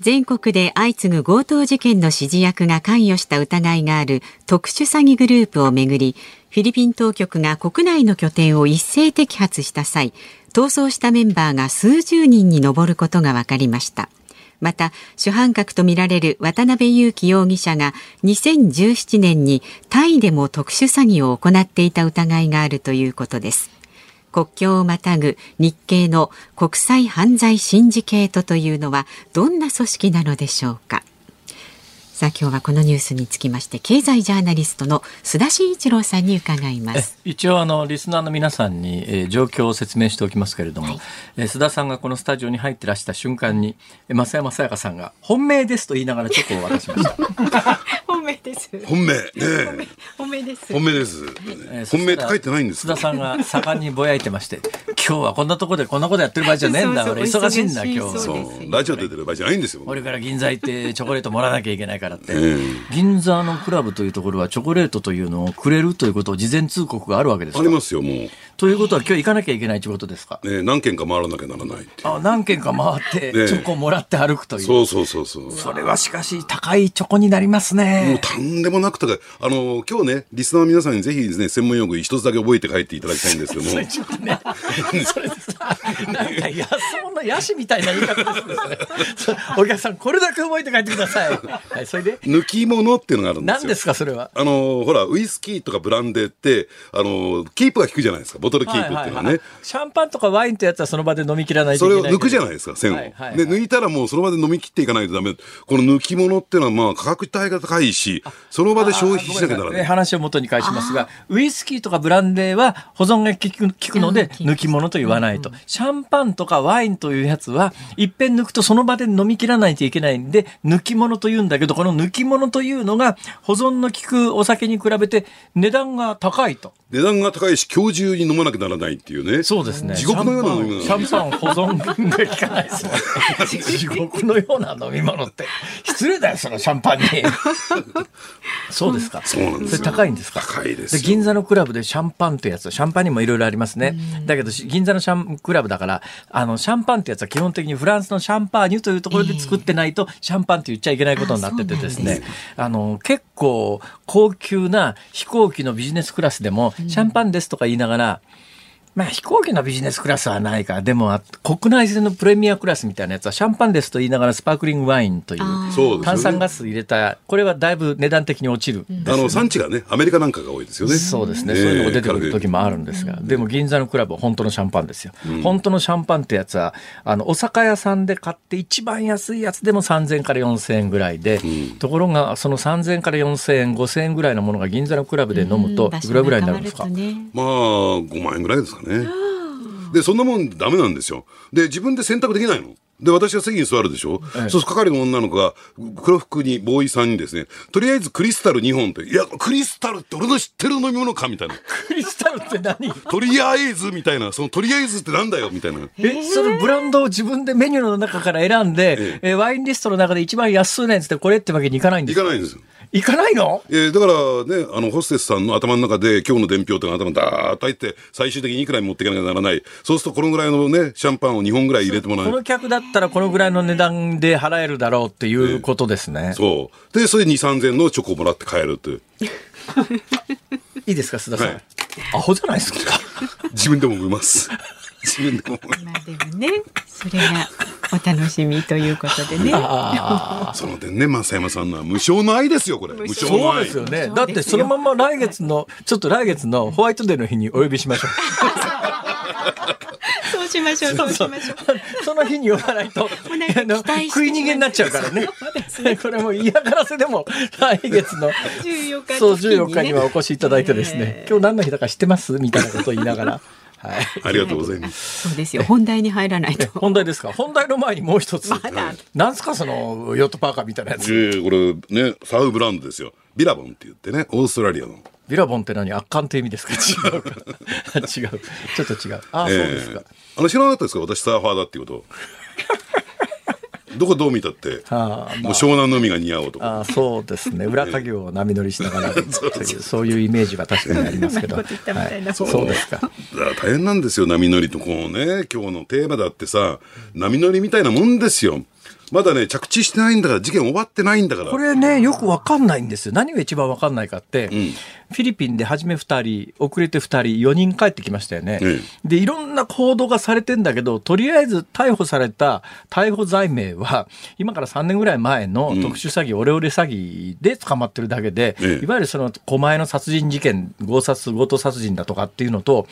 全国で相次ぐ強盗事件の指示役が関与した疑いがある特殊詐欺グループをめぐりフィリピン当局が国内の拠点を一斉摘発した際逃走したメンバーが数十人に上ることが分かりました。また主犯格とみられる渡辺裕樹容疑者が2017年にタイでも特殊詐欺を行っていた疑いがあるということです。国境をまたぐ日系の国際犯罪シンジケートというのはどんな組織なのでしょうか。さあ今日はこのニュースにつきまして経済ジャーナリストの須田慎一郎さんに伺います。一応あのリスナーの皆さんに、えー、状況を説明しておきますけれども、はい、えー、須田さんがこのスタジオに入ってらした瞬間に、えー、増山さやかさんが本命ですと言いながらチョコを渡しました。本命です。本命。ね本命です。本命です、えー、本命って書いてないんです須田さんが盛んにぼやいてまして今日はこんなところでこんなことやってる場合じゃねえんだ俺忙しいんだ今日そうラジオ出てる場合じゃないんですよ俺から銀座行ってチョコレートもらわなきゃいけないからって、えー銀座のクラブというところはチョコレートというのをくれるということを事前通告があるわけですありますよ、もう。ということは今日行かなきゃいけないということですか？ね、何件か回らなきゃならないあ、何件か回って、チョコもらって歩くという。そうそうそうそう。それはしかし高いチョコになりますね。もうとんでもなく高い。あの、今日ね、リスナーの皆さんにぜひですね、専門用語一つだけ覚えて帰っていただきたいんですけども。それちょっとね、それさ、なんか安物のヤシみたいな言い方ですね。お客さん、これだけ覚えて帰ってください。はい、それで？抜き物っていうのがあるんですよ。何ですか、それは？あの、ほら、ウイスキーとかブランデーって、あの、キープが効くじゃないですか、ボトルキープっていうのはね。はいはいはい、シャンパンとかワインってやつはその場で飲み切らないといけないそれを抜くじゃないですか、線を。はいはいはい、で、抜いたらもうその場で飲み切っていかないとダメ。この抜き物っていうのは、まあ、価格帯が高いし、その場で消費しなきゃならない。話を元に返しますが、ウイスキーとかブランデーは保存が効く効くので、抜き物と言わないと、うんうん。シャンパンとかワインというやつは、いっぺん抜くとその場で飲み切らないといけないんで、抜き物と言うんだけど、この抜き物というのが、保存の効くお酒に比べて値段が高いと。値段が高いし、今日中に飲まなきゃならないっていうね。そうですね。地獄のような飲み物。シャンパン保存が効かないですね。地獄のような飲み物って。失礼だよ、そのシャンパンに。そうですか。そうなんですそれ高いんですか？高いですで。銀座のクラブでシャンパンってやつ、シャンパンにもいろいろありますね。だけど、銀座のシャンクラブだから、あの、シャンパンってやつは基本的にフランスのシャンパーニュというところで作ってないと、シャンパンって言っちゃいけないことになっててですね。あの、結構高級な飛行機のビジネスクラスでも、シャンパンですとか言いながら、まあ飛行機のビジネスクラスはないかでも国内線のプレミアクラスみたいなやつはシャンパンですと言いながらスパークリングワインという炭酸ガス入れたこれはだいぶ値段的に落ちる、ね、あの産地がねアメリカなんかが多いですよね。そうですね、そういうのが出てくる時もあるんですが、でも銀座のクラブは本当のシャンパンですよ、うん、本当のシャンパンってやつはあのお酒屋さんで買って一番安いやつでも3000円から4000円ぐらいで、うん、ところがその3000円から4000円5000円ぐらいのものが銀座のクラブで飲むといくらぐらいになるんですか、ね、まあ5万円ぐらいですかねで、そんなもんダメなんですよ。で、自分で選択できないの。で、私が席に座るでしょ、ええ、そうすると係の女の子が、黒服に、ボーイさんにですね、とりあえずクリスタル2本って、いや、クリスタルって俺の知ってる飲み物かみたいな。クリスタルって何？とりあえずみたいな、そのとりあえずってなんだよみたいな。え、そのブランドを自分でメニューの中から選んで、ええワインリストの中で一番安いやつってこれってわけにいかないんですか？いかないんですよ。行かないの？えー、だからね、あの、ホステスさんの頭の中で今日の伝票とか頭ダーッと入って、最終的にいくらに持っていかなきゃならない。そうするとこのぐらいのね、シャンパンを2本ぐらい入れてもらう。この客だったらこのぐらいの値段で払えるだろうっていうことですね。えー、そう。で、それ2、3000円のチョコをもらって帰るって。いいですか、須田さん。はい、アホじゃないですか？自分でも思います。自分でも思いまあでもね、それがお楽しみということでね。その点ね、増山さんのは無償の愛ですよ、これ。無償の愛。そうですよね。だってそのまま来月の、ちょっと来月のホワイトデーの日にお呼びしましょう。そうしましょう、そうしましょう。その日に呼ばないと、あの食い逃げになっちゃうからね。これも嫌がらせでも来月の 14日そう14日にはお越しいただいてですね、今日何の日だか知ってます？みたいなことを言いながら。はい、ありがとうございます。そうですよ。本題に入らないと。本題ですか？本題の前にもう一つ。まだ。なんすかそのヨットパーカーみたいなやつ。えー、これねサウブランドですよ。ビラボンって言ってね、オーストラリアの。ビラボンって何？圧巻って意味ですか？違うか 違うちょっと違うあ、えー、そうですかあの知らなかったですか？私サーファーだっていうことどこどう見たって、はあ、もう湘南の海が似合うとか。あそうですね。裏稼業を波乗りしながらそういうイメージは確かにありますけど。はい、そうですか。大変なんですよ、波乗りとこうね。今日のテーマだってさ、波乗りみたいなもんですよ。まだね、着地してないんだから、事件終わってないんだから。これね、よくわかんないんですよ。何が一番わかんないかって、うん、フィリピンで初め2人、遅れて2人、4人帰ってきましたよね。うん、で、いろんな報道がされてんだけど、とりあえず逮捕された逮捕罪名は、今から3年ぐらい前の特殊詐欺、うん、オレオレ詐欺で捕まってるだけで、いわゆるその狛江の殺人事件、強殺、強盗殺人だとかっていうのと、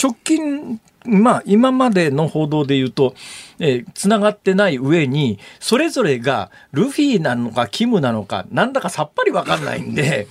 直近まあ、今までの報道で言うと、えー、繋がってない上に、それぞれがルフィなのかキムなのか、なんだかさっぱりわかんないんで、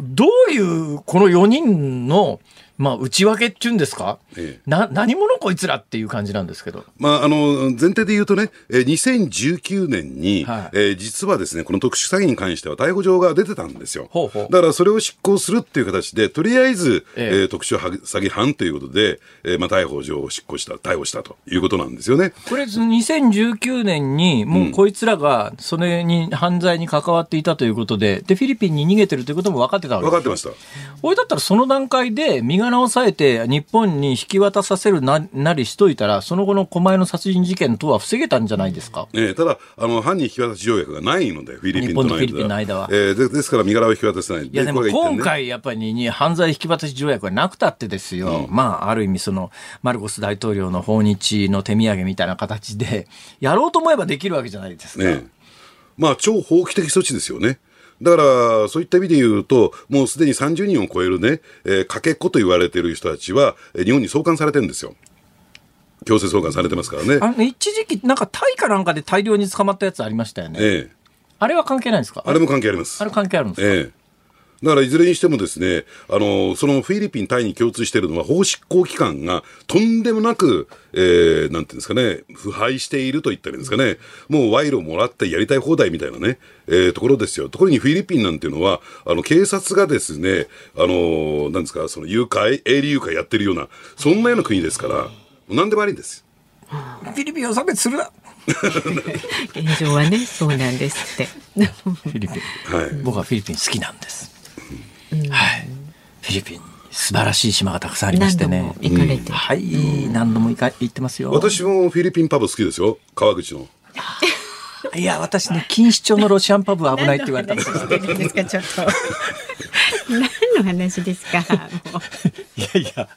どういうこの4人のまあ、内訳っていうんですか、ええ、な何者こいつらっていう感じなんですけど、まあ、あの前提で言うとね、え2019年に、はい、えー、実はですねこの特殊詐欺に関しては逮捕状が出てたんですよ。ほうほう。だからそれを執行するっていう形で、とりあえず、ええ。えー、特殊詐欺犯ということで、えーまあ、逮捕状を執行した、逮捕したということなんですよね。これ、2019年に、もうこいつらがそれに犯罪に関わっていたということで、でフィリピンに逃げてるということも分かってたわけです分かってました。これだったらその段階で身柄を押さえて日本に引き渡させるななりしといたら、その後の狛江の殺人事件とは防げたんじゃないですか？えー、ただあの、犯人引き渡し条約がないので、フィリピンとの間フィリピンの間は。えー、でですから身柄を引き渡せない。いや、でも今回、やっぱりに犯罪引き渡し条約がなくたってですよ、うん、まあ、ある意味、そのマルコス大統領の訪日の手土産みたいな形で、やろうと思えばできるわけじゃないですか。ねまあ、超法規的措置ですよね。だから、そういった意味で言うと、もうすでに30人を超えるね、えー、かけっこと言われている人たちは、日本に送還されてるんですよ。強制送還されてますからね。あの一時期、なんかタイかなんかで大量に捕まったやつありましたよね。ええ。あれは関係ないですか？あれも関係あります。あれ関係あるんですか？ええ。だからいずれにしてもですね、あの、そのフィリピン、タイに共通しているのは、法執行機関がとんでもなく、えー、なんていうんですかね、腐敗していると言ったらいいんですかね、もう賄賂もらってやりたい放題みたいなね、えー、ところですよ。ところにフィリピンなんていうのは、あの、警察がですね、あの、なんですか、その誘拐、営利誘拐やってるような、そんなような国ですから、何でもありんです。フィリピンを差別するな 現状はね、そうなんですって。フィリピン、はい、僕はフィリピン好きなんです。はい、フィリピン素晴らしい島がたくさんありましてね。行かれて、はい、何度も行か行ってますよ。私もフィリピンパブ好きですよ。川口の。いや、私ね、錦糸町のロシアンパブは危ないって言われたんですよ。ですか、ちょっと。何の話ですか。いやいや、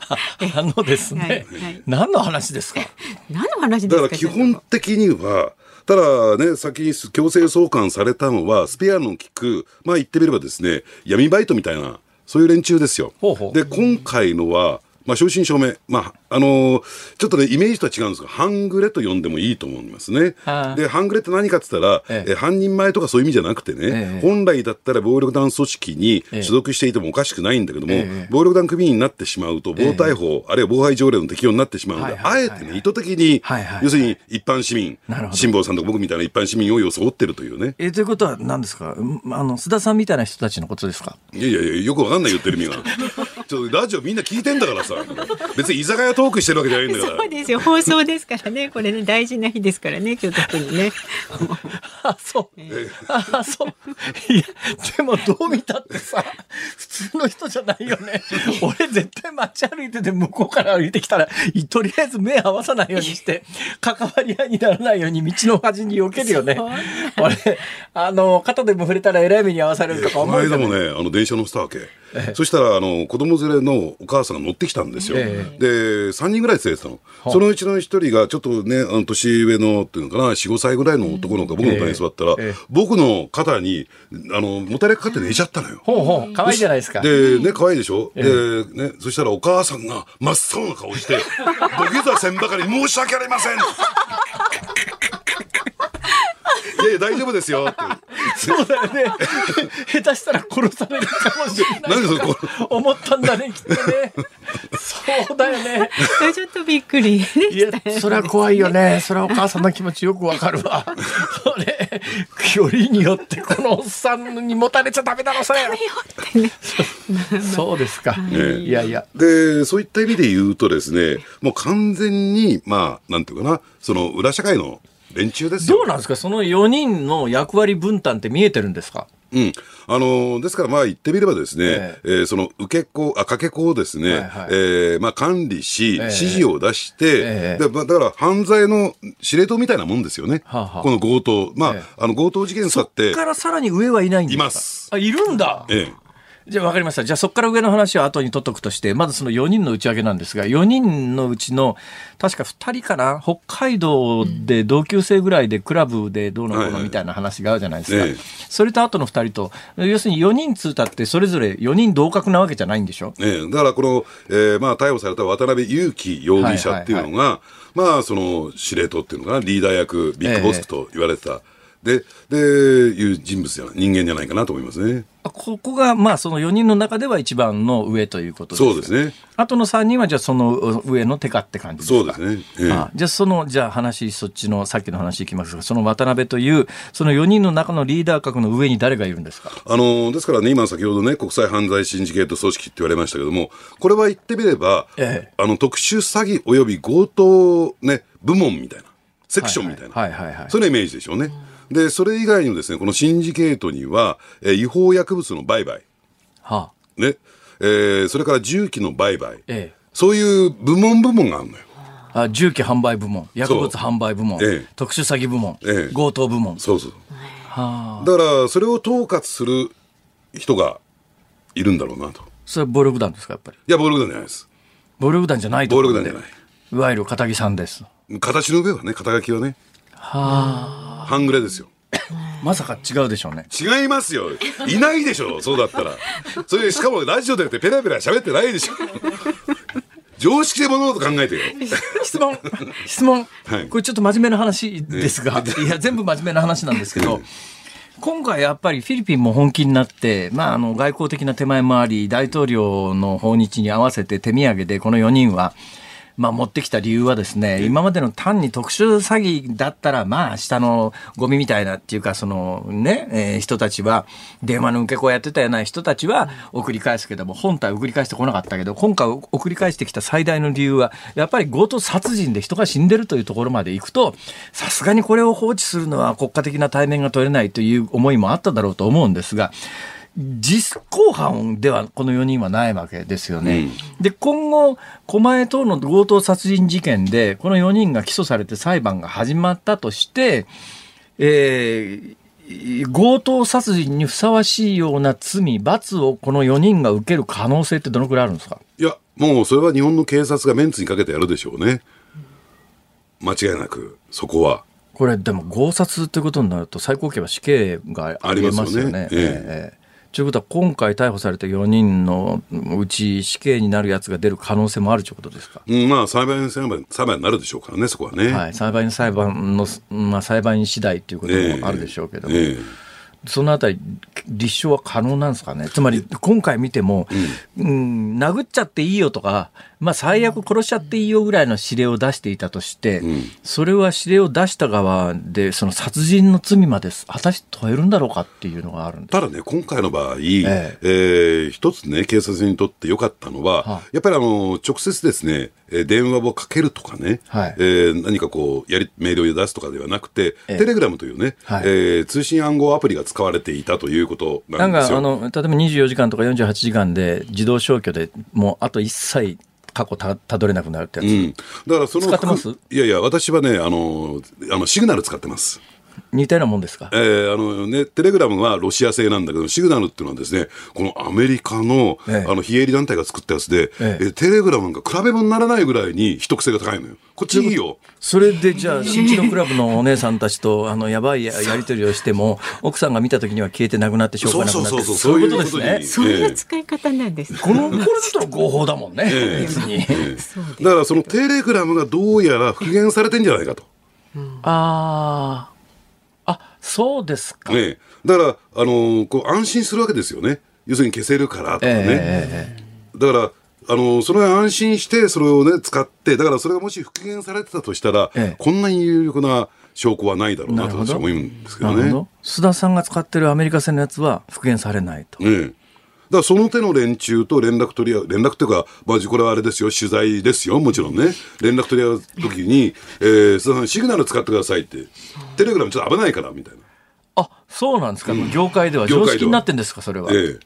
あのですね、はいはい、何の話ですか？何の話だから基本的には。ただね、先に強制送還されたのは、スペアの効く、まあ言ってみればですね、闇バイトみたいな、そういう連中ですよ。ほうほうで、今回のは、まあ、正真正銘、まあ、あのー、ちょっとね、イメージとは違うんですが、半グレと呼んでもいいと思いますね。で、半グレって何かって言ったら、ええ、半人前とかそういう意味じゃなくてね、え、本来だったら暴力団組織に所属していてもおかしくないんだけども、暴力団組員になってしまうと、暴逮捕、あるいは妨害条例の適用になってしまうので、あえてね、意図的に、要するに一般市民、辛坊さんとか僕みたいな一般市民を装ってるというね。えということは何ですか？あの、須田さんみたいな人たちのことですか？いやいやいや、よくわかんない言ってる意味が。ちょっとラジオみんな聞いてんだからさ、別に居酒屋トークしてるわけじゃないんだから。そうですよ。放送ですからね。これね、大事な日ですからね、今日特にね。あ、そう。えー、あ、そう。いや、でもどう見たってさ、普通の人じゃないよね。俺絶対街歩いてて向こうから歩いてきたら、とりあえず目合わさないようにして、関わり合いにならないように道の端に避けるよね。俺、あの、肩でも触れたらえらい目に合わされるとか思う、ね。この間もね、あの、電車乗せたわけ。そしたら、あの、子供連れのお母さんが乗ってきたんですよ。えー、で、3人ぐらい連れてたの。そのうちの1人が、ちょっとね、あの年上の、っていうのかな、4、5歳ぐらいの男の子が僕の隣に座ったら、えー、僕の肩に、あの、もたれかかって寝ちゃったのよ。ほうほう、可愛いじゃないですか。で、ね、可愛いでしょ、えー、で、ね、そしたらお母さんが真っ青な顔して、土下座せんばかり申し訳ありませんいやいや、大丈夫ですよって。そうだよね。下手したら殺されるかもしれない。何でそ思ったんだね、きっとね。そうだよね。ちょっとびっくり、いや、それは怖いよね。それはお母さんの気持ちよくわかるわ。それ、よりによってこのおっさんに持たれちゃダメだろ、それ。そうですか。いやいや。で、そういった意味で言うとですね、もう完全に、まあ、なんていうかな、その裏社会の連中ですどうなんですか？その4人の役割分担って見えてるんですか？うん。あのー、ですからまあ言ってみればですね、えー、えー、その受け子、あ、かけ子をですね、はいはい、えー、まあ管理し、えー、指示を出して、えー、でだから犯罪の司令塔みたいなもんですよね。はあはあ、この強盗。まあ、えー、あの強盗事件さって。そこからさらに上はいないんですか？います。あ、いるんだ。ええじゃあ分かりました。じゃあそこから上の話は後に取っとくとして、まずその4人の内訳なんですが、4人のうちの確か2人かな、北海道で同級生ぐらいでクラブでどうのこうのみたいな話があるじゃないですか。ええそれと後の2人と、要するに4人通ったってそれぞれ4人同格なわけじゃないんでしょ？ええだからこの、えーまあ、逮捕された渡辺裕樹容疑者っていうのが、まあ、その司令塔っていうのかな、リーダー役、ビッグボスと言われてた、で、で、いう人物じゃ人間じゃないかなと思いますね。あここがまあその4人の中では一番の上ということですかそうですね。あとの3人はじゃあその上の手かって感じですか？そうですね。ええあじゃあそのじゃあ話そっちのさっきの話いきますがその渡辺というその4人の中のリーダー格の上に誰がいるんですか？あのですからね、今先ほどね、国際犯罪シンジケート組織って言われましたけども、これは言ってみれば、ええあの特殊詐欺および強盗、ね、部門みたいな、セクションみたいな、はいはいはいはいそのイメージでしょうね。で、それ以外にもですね、このシンジケートには、えー違法薬物の売買、はあ。ね、えーそれから銃器の売買、ええ。そういう部門部門があるのよ。あ銃器販売部門薬物販売部門、ええ。特殊詐欺部門、ええ。強盗部門。そうそう。はあ。だから、それを統括する人がいるんだろうなと。それは暴力団ですかやっぱり？いや、暴力団じゃないです。暴力団じゃない暴力団じゃない。いわゆる片木さんです。形の上はね、肩書きはね、はあ半グレですよ。まさか違うでしょうね違いますよ。いないでしょ、そうだったら。それしかもラジオでやってペラペラ喋ってないでしょ。常識で物事考えてよ。質問質問、はいこれちょっと真面目な話ですが、いや全部真面目な話なんですけど今回やっぱりフィリピンも本気になって、まあ、あの外交的な手前もあり大統領の訪日に合わせて手土産でこの4人は。まあ、持ってきた理由はですね、今までの単に特殊詐欺だったら、まあ、下のゴミみたいなっていうか、そのね、えー人たちは、電話の受け子やってたような人たちは送り返すけども、本体送り返してこなかったけど、今回送り返してきた最大の理由は、やっぱり強盗殺人で人が死んでるというところまで行くと、さすがにこれを放置するのは国家的な対面が取れないという思いもあっただろうと思うんですが、実行犯ではこの4人はないわけですよね。で今後狛江等の強盗殺人事件でこの4人が起訴されて裁判が始まったとして、えー強盗殺人にふさわしいような罪罰をこの4人が受ける可能性ってどのくらいあるんですか？いや、もうそれは日本の警察がメンツにかけてやるでしょうね。間違いなく、そこは。これでも強殺ということになると最高刑は死刑がありえますよね。ありますよねえええということは今回逮捕された4人のうち死刑になるやつが出る可能性もあるということですか？うん、まあ、裁判員裁判、裁判になるでしょうからね、そこはね。はい、裁判員裁判の、まあ、裁判員次第ということもあるでしょうけども、ええ。そのあたり立証は可能なんですかね？つまり今回見ても、うん殴っちゃっていいよとか、まあ、最悪殺しちゃっていいよぐらいの指令を出していたとして、それは指令を出した側でその殺人の罪まで果たして問えるんだろうかっていうのがあるんです。ただね、今回の場合、ええ。ー一つね、警察にとって良かったのは、はやっぱりあの、直接ですね、えー電話をかけるとかね、はい。えー何かこう、やり、メールを出すとかではなくて、ええ。テレグラムというね、はい。えー通信暗号アプリが使われていたということななんんですよ。かあの例えば24時間とか48時間で自動消去でもうあと一切過去たたどれなくなるってやつ、うん、だからその使ってます？いやいや、私はね、あの、あのシグナル使ってます。似たようなもんですか？えーあのね、テレグラムはロシア製なんだけど、シグナルっていうのはですね、このアメリカの,、ええ。あの非営利団体が作ったやつで、ええ。えテレグラムなんか比べ物にならないぐらいに秘匿性が高いのよ。こっちいいよ。それでじゃあ新地のクラブのお姉さんたちとあのやばいややり取りをしても奥さんが見た時には消えてなくなって証拠がなくなってそうそうそうそういうことですね。そういう使い方なんです。このこれちょっと合法だもんね、別に。だからそのテレグラムがどうやら復元されてんじゃないかと。あああそうですか、ねえだから、あのーこう安心するわけですよね。要するに消せるからとかね。えええだから、あの、それは安心して、それをね、使って、だからそれがもし復元されてたとしたら、ええこんなに有力な証拠はないだろうなと私は思うんですけどね。ど須田さんが使ってるアメリカ製のやつは復元されないと、ええ。だその手の連中と連絡取り合う、連絡っていうか、まあ、これはあれですよ、取材ですよ、もちろんね。連絡取り合うときに、えー、須田さん、シグナル使ってくださいって、テレグラムちょっと危ないから、みたいな。あそうなんですか、業界では業界では常識になってんですかそれは、ええ。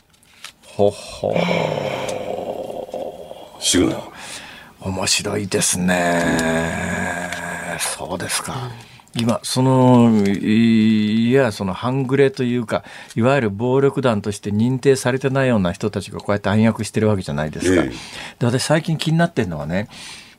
ほほシグナル。面白いですねそうですか、今、その、いや、その半グレというか、いわゆる暴力団として認定されてないような人たちがこうやって暗躍してるわけじゃないですか。ええで私最近気になってるのはね、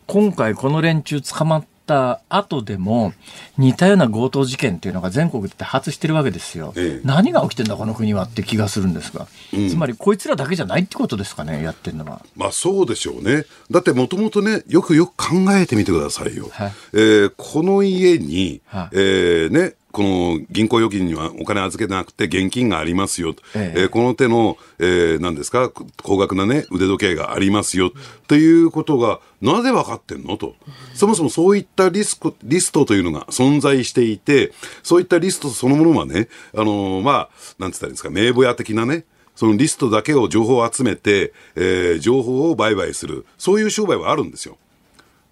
今回この連中捕まった後でも、似たような強盗事件っていうのが全国で多発してるわけですよ。ええ何が起きてんだこの国はって気がするんですが、つまりこいつらだけじゃないってことですかね、やってんのは。まあそうでしょうね。だってもともとね、よくよく考えてみてくださいよ。はいえーこの家に、はいえーね、この銀行預金にはお金預けてなくて現金がありますよ。えええーこの手の、えー何ですか、高額なね、腕時計がありますよ。ということが、なぜ分かってんの？と。そもそもそういったリスク、リストというのが存在していて、そういったリストそのものはね、あのーまあ、なんつったらいいんですか、名簿屋的なね、そのリストだけを情報を集めて、えー情報を売買する、そういう商売はあるんですよ。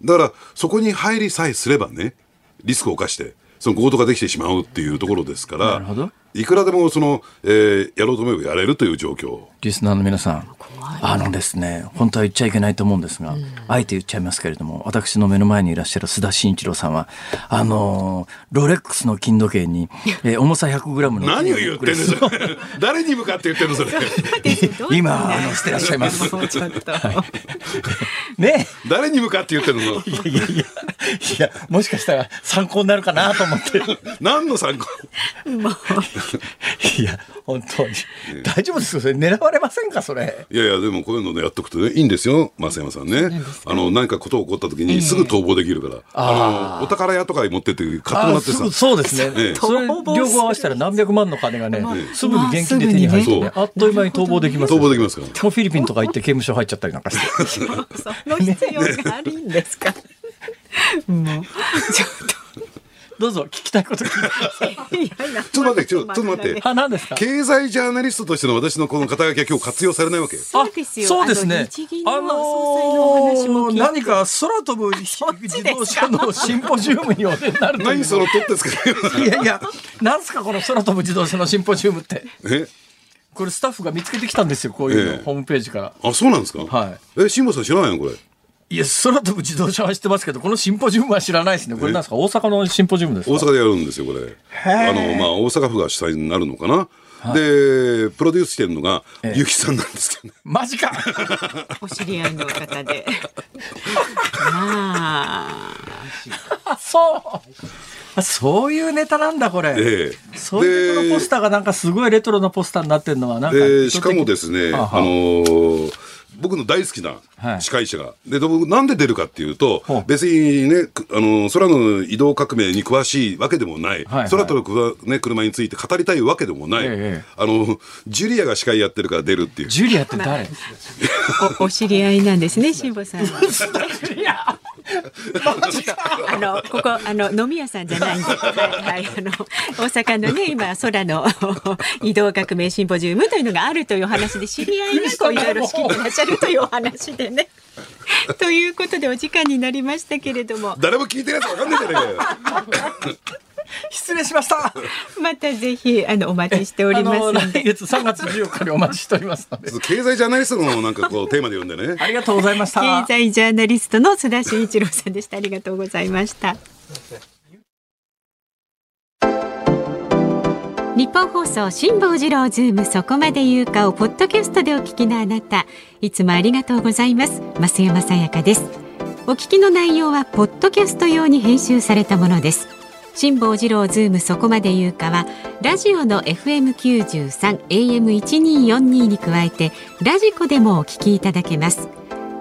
だから、そこに入りさえすればね、リスクを冒して、その強盗ができてしまうっていうところですから、いくらでもその、えーやろうと思えばやれるという状況。リスナーの皆さん、あのですね、本当は言っちゃいけないと思うんですが、あえて言っちゃいますけれども、私の目の前にいらっしゃる須田慎一郎さんは、あのーロレックスの金時計に、えー重さ 100g の何を言ってんのそれ誰に向かって言ってんのそれ。今、あの、してらっしゃいます。ね誰に向かって言ってんのいやいやいや、いや、もしかしたら参考になるかなと思って。何の参考？いや、本当に。大丈夫ですよ。それ狙われませんか、それ。いやいや、でもこういうのね、やっとくとね、いいんですよ、増山さんね。あの、何かこと起こった時にすぐ逃亡できるから。あの、お宝屋とかに持ってって買ってもらってさあ。そうですね。ええそれ両方合わせたら何百万の金がね、すぐに現金で手に入ってまあね、あっという間に逃亡できますよ。逃亡できますから。もうフィリピンとか行って刑務所入っちゃったりなんかして。その必要があるんですか。もう ちょっどうぞ聞きたいこと聞いてください。ちょっと待って、ちょっと ちょっと待って。あ、何ですか？経済ジャーナリストとしての私のこの肩書きは今日活用されないわけ。そうですよ。そうですね。日銀の何か空飛ぶ自動車のシンポジウムにお出になるという何その取ってつけていやいや、なんすかこの空飛ぶ自動車のシンポジウムって？え？これスタッフが見つけてきたんですよ、こういうの、ええホームページから。あ、そうなんですか？はえ、辛坊さん知らないのこれ？いや、空飛ぶ自動車は知ってますけど、このシンポジウムは知らないですね。これなんですか？大阪のシンポジウムですか？大阪でやるんですよ、これ。あの、まあ、大阪府が主催になるのかな？で、プロデュースしてるのが、ええゆきさんなんですけどね。マジか お知り合いの方で。まあ。あそうあそういうネタなんだ、これ。ええそういうこのポスターがなんかすごいレトロなポスターになってるのは、なんか意図的。でしかもですね、はあはああのー僕の大好きなはい。司会者が、で僕なんで出るかっていうと別にねくあの空の移動革命に詳しいわけでもない、はいはい。空飛ぶくわ、ね、車について語りたいわけでもない、ええあのジュリアが司会やってるから出るっていう。ジュリアって誰？おお知り合いなんですね、辛坊さん。あのここあの飲み屋さんじゃないんで、はいはいあの大阪のね今空の 移動革命シンポジウムというのがあるというお話で知り合いがこういろいろ仕切ってらっしゃるというお話でね。ということでお時間になりましたけれども、誰も聞いてるやつわかんないじゃないかよ失礼しましたまたぜひあのお待ちしておりますので。来月3月14日にお待ちしておりますので。経済ジャーナリストのなんかこうテーマで読んでね ありがとうございました。経済ジャーナリストの須田慎一郎さんでした。ありがとうございました。ニッポン放送辛坊治郎ズームそこまで言うかをポッドキャストでお聞きのあなたいつもありがとうございます増山さやかですお聞きの内容はポッドキャスト用に編集されたものです辛坊治郎ズームそこまで言うかはラジオの FM93 AM1242 に加えてラジコでもお聞きいただけます。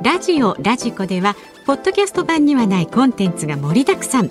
ラジオラジコではポッドキャスト版にはないコンテンツが盛りだくさん。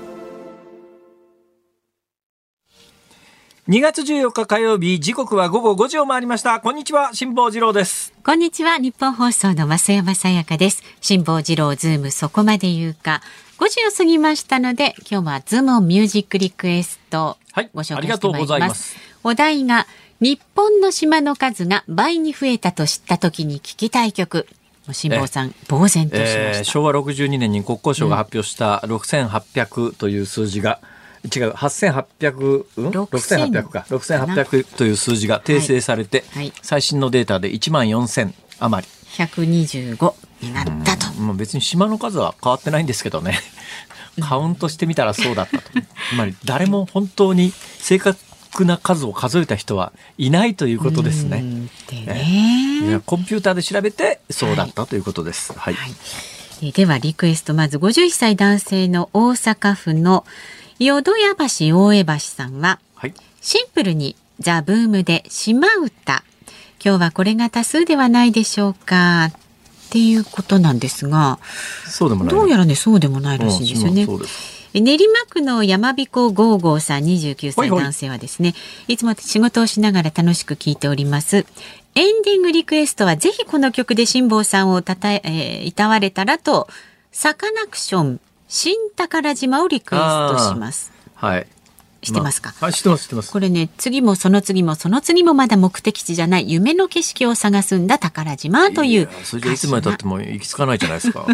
2月14日火曜日時刻は午後5時を回りました。こんにちは辛坊治郎です。こんにちはニッポン放送の増山さやかです。辛坊治郎ズームそこまで言うか。5時を過ぎましたので今日はズームミュージックリクエストはいご紹介してまいります,、ありがとうございます。お題が日本の島の数が倍に増えたと知った時に聞きたい曲。辛坊さん、呆然としました、えー、昭和62年に国交省が発表した6800という数字が、違う8800、うん、6800か。6800という数字が訂正されて、はい。はい、最新のデータで1万4000余り。125になったと、もう別に島の数は変わってないんですけどね。カウントしてみたらそうだったと。つまり誰も本当に正確な数を数えた人はいないということですね。ね。コンピューターで調べてそうだったということです。はい。はい、ではリクエストまず51歳男性の大阪府の淀屋橋大江橋さんは、はい、シンプルにザ・ブームで島唄。今日はこれが多数ではないでしょうか。っていうことなんですがそうでもない。どうやらねそうでもないらしいんですよね。練馬区の山彦ゴーゴーさん29歳男性はですねいつも仕事をしながら楽しく聞いております。エンディングリクエストはぜひこの曲で辛坊さんをたたええー、いたわれたらとサカナクション新宝島をリクエストします。はい。知ってますか、まあ、知ってます知ってます。これね次もその次もその次もまだ目的地じゃない夢の景色を探すんだ宝島というそれじゃいつまでたっても行き着かないじゃないですか。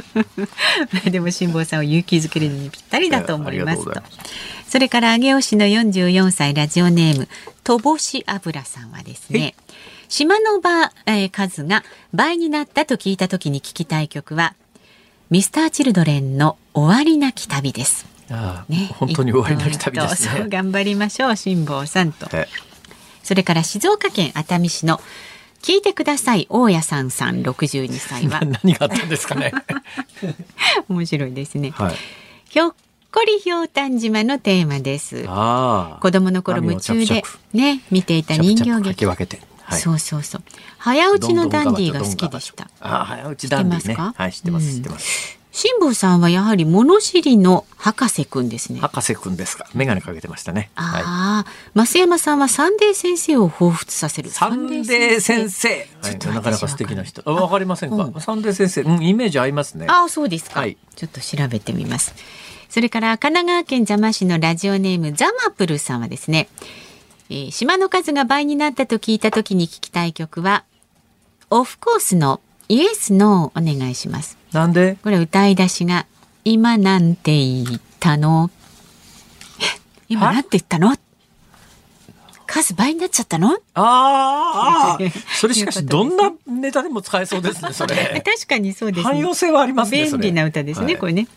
でも辛坊さんを勇気づけるのにぴったりだと思いますと。それから上尾市の44歳ラジオネームとぼし油さんはですね島の場、えー、数が倍になったと聞いた時に聞きたい曲はミスターチルドレンの終わりなき旅ですああね、本当に終わりなき旅ですね。頑張りましょう辛坊さんと。それから静岡県熱海市の聞いてください大家さんさん62歳は 何があったんですかね。面白いですね。はい、ひょっこりひょうたん島のテーマです。子供の頃夢中でね見ていた人形劇。はい、そうそうそう。早打ちのダンディが好きでした。あ早打ちダンディね。はい、知ってます、知ってます。辛坊さんはやはり物知りの博士くんですね。博士くんですか。眼鏡かけてましたね。ああ、はい、増山さんはサンデー先生を彷彿させる。サンデー先生。はい、なかなか素敵な人。わかりませんか、うん、サンデー先生、うん、イメージ合いますね。ああ、そうですか。はい、ちょっと調べてみます。それから神奈川県座間市のラジオネームザマプルさんはですね、えー、島の数が倍になったと聞いた時に聞きたい曲は、オフコースの Yes-No お願いします。なんで？これ歌い出しが今なんて言ったの？今なんて言ったの？数倍になっちゃったの？ああ それしかしどんなネタでも使えそうですねそれ。確かにそうです、ね、汎用性はありますね便利な歌ですね、はい、これね。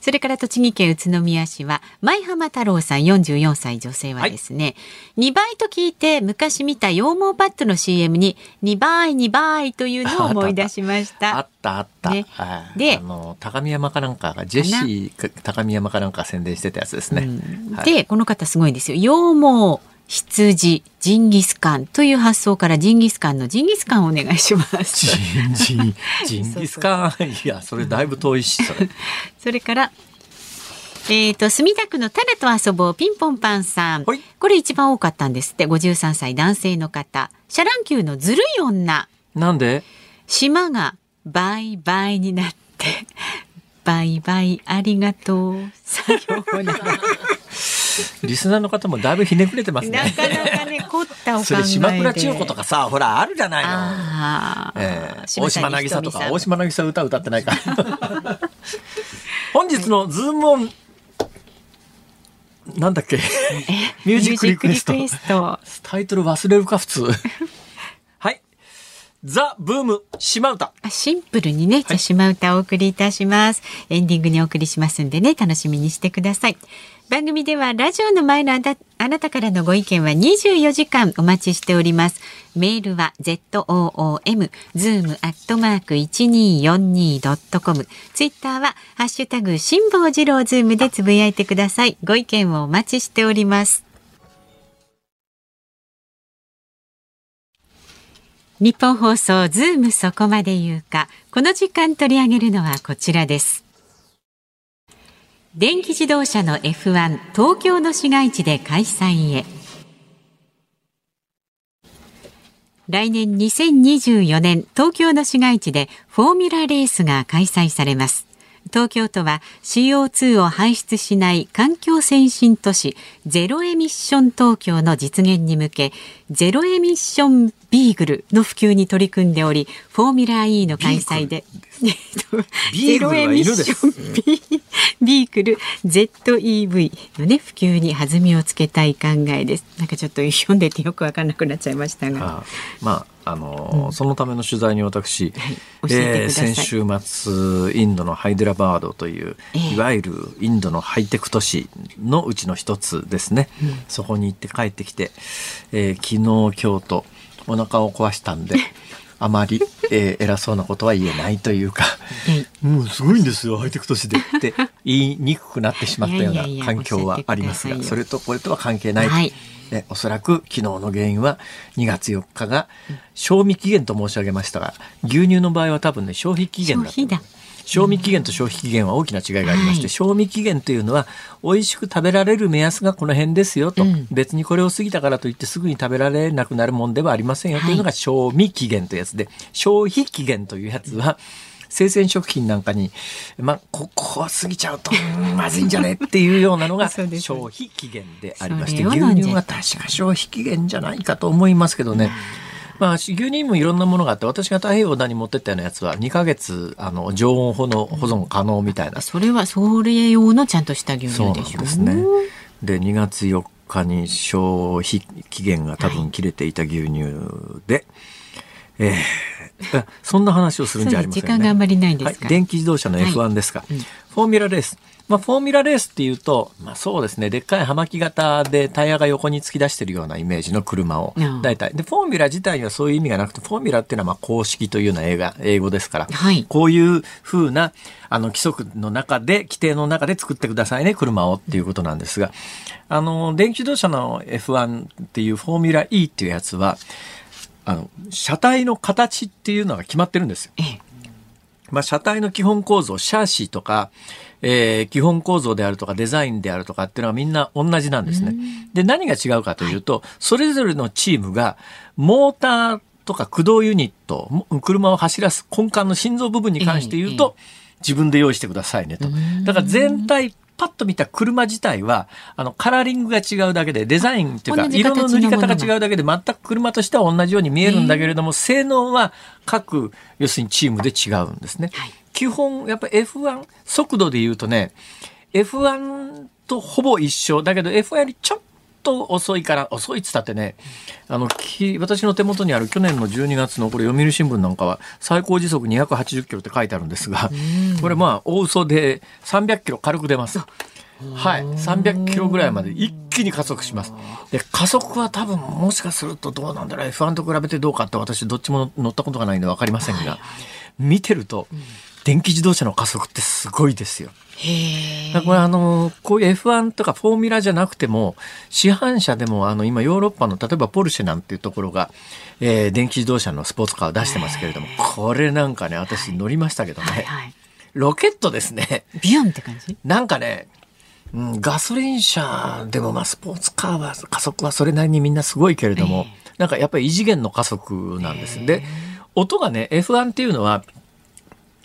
それから栃木県宇都宮市は舞浜太郎さん44歳女性はですね、はい、2倍と聞いて昔見た羊毛パッドの CM に2倍2倍というのを思い出しました。あったあった、ね、であの高見山かなんかがジェシー高見山かなんか宣伝してたやつですね、うん。はい、でこの方すごいですよ。羊毛羊ジンギスカンという発想からジンギスカンのジンギスカンをお願いします。ジンジンギスカン。いやそれだいぶ遠いしそれ。それからえっ、ー、と墨田区のタラと遊ぼうピンポンパンさん、これ一番多かったんですって53歳男性の方。シャ乱Q のずるい女。なんで？島が倍倍になってバイバイありがとう。さようならリスナーの方もだいぶひねくれてますね。なかなかね、凝ったお考えで。それ島倉千代子とかさ、ほら、あるじゃないの。えー、大島渚とか、大島渚歌歌ってないか。本日のズームオン、なんだっけ？ミュージックリクエスト。タイトル忘れるか、普通。はい。ザ・ブーム、島歌。シンプルにね、じゃ島歌をお送りいたします。エンディングにお送りしますんでね、楽しみにしてください。番組ではラジオの前のあなたからのご意見は24時間お待ちしております。メールは zoom zoom アットマーク 1242.com ツイッターはハッシュタグ辛坊治郎ズームでつぶやいてください。ご意見をお待ちしております。日本放送ズームそこまで言うか。この時間取り上げるのはこちらです。電気自動車の F1 東京の市街地で開催へ。来年2024年東京の市街地でフォーミュラレースが開催されます。東京都は CO2 を排出しない環境先進都市ゼロエミッション東京の実現に向けゼロエミッションビーグルの普及に取り組んでおりフォーミュラー E の開催でゼロエミッションビーグル ZEV のね普及に弾みをつけたい考えです。なんかちょっと読んでてよくわかんなくなっちゃいましたが。あまああのーそのための取材に私、はい。教えてください。先週末インドのハイデラバードという、ええ。いわゆるインドのハイテク都市のうちの一つですね、そこに行って帰ってきて、えー昨日今日とお腹を壊したんで あまり、えー偉そうなことは言えないというか。はいもうすごいんですよハイテク都市で。って言いにくくなってしまったような環境はありますがそれとこれとは関係ない、はい。でおそらく昨日の原因は2月4日が賞味期限と申し上げましたが牛乳の場合は多分ね消費期限だと消費だ賞味期限と消費期限は大きな違いがありまして、はい。賞味期限というのは美味しく食べられる目安がこの辺ですよと、うん。別にこれを過ぎたからといってすぐに食べられなくなるもんではありませんよというのが賞味期限というやつで消費期限というやつは生鮮食品なんかに、まあ、ここは過ぎちゃうとうん まずいんじゃねっていうようなのが 消費期限でありましてそ牛乳は確か消費期限じゃないかと思いますけどね。まあ、牛乳にもいろんなものがあって私が太平洋田に持ってったようなやつは2ヶ月あの常温保の保存可能みたいな。それはそれ用のちゃんとした牛乳でしょ？ですね。で2月4日に消費期限が多分切れていた牛乳で、えーあそんな話をするんじゃありませんね。時間があんまりないんですか？はい、電気自動車の F1 ですか、フォーミュラレース。まあ、フォーミュラレースっていうと、まあそうですね、でっかい葉巻型でタイヤが横に突き出してるようなイメージの車をうん、大体。で、フォーミュラ自体にはそういう意味がなくて、フォーミュラっていうのはまあ公式というような映画、英語ですから、はいこういう風な、あの、規則の中で、規定の中で作ってくださいね、車をっていうことなんですが、あの、電気自動車の F1 っていうフォーミュラ E っていうやつは、あの、車体の形っていうのが決まってるんですよ。ええまあ、車体の基本構造、シャーシーとか、えー基本構造であるとかデザインであるとかっていうのはみんな同じなんですね。で、何が違うかというと、それぞれのチームが、モーターとか駆動ユニット、も車を走らす根幹の心臓部分に関して言うと、自分で用意してくださいねと。だから全体、パッと見た車自体は、あの、カラーリングが違うだけで、デザインっていうか、色の塗り方が違うだけで、全く車としては同じように見えるんだけれども、性能は各、要するにチームで違うんですね。はい基本、やっぱ F1、速度で言うとね、F1 とほぼ一緒。だけど F1 よりちょっと遅いから、遅いっつったってね、あの、き私の手元にある去年の12月のこれ読売新聞なんかは最高時速280キロって書いてあるんですが、これまあ大嘘で300キロ軽く出ます。はい。300キロぐらいまで一気に加速します。で、加速は多分もしかするとどうなんだろう。F1 と比べてどうかって私どっちも乗ったことがないんでわかりませんが、見てると、電気自動車の加速ってすごいですよ。だからこれあの、こういう F1 とかフォーミュラじゃなくても、市販車でもあの今ヨーロッパの例えばポルシェなんていうところが、えー電気自動車のスポーツカーを出してますけれども、これなんかね、私乗りましたけどね、はいはい。ロケットですね。ビヨンって感じ？なんかね、うん、ガソリン車でもまあスポーツカーは加速はそれなりにみんなすごいけれども、なんかやっぱり異次元の加速なんです。で、音がね、F1 っていうのは、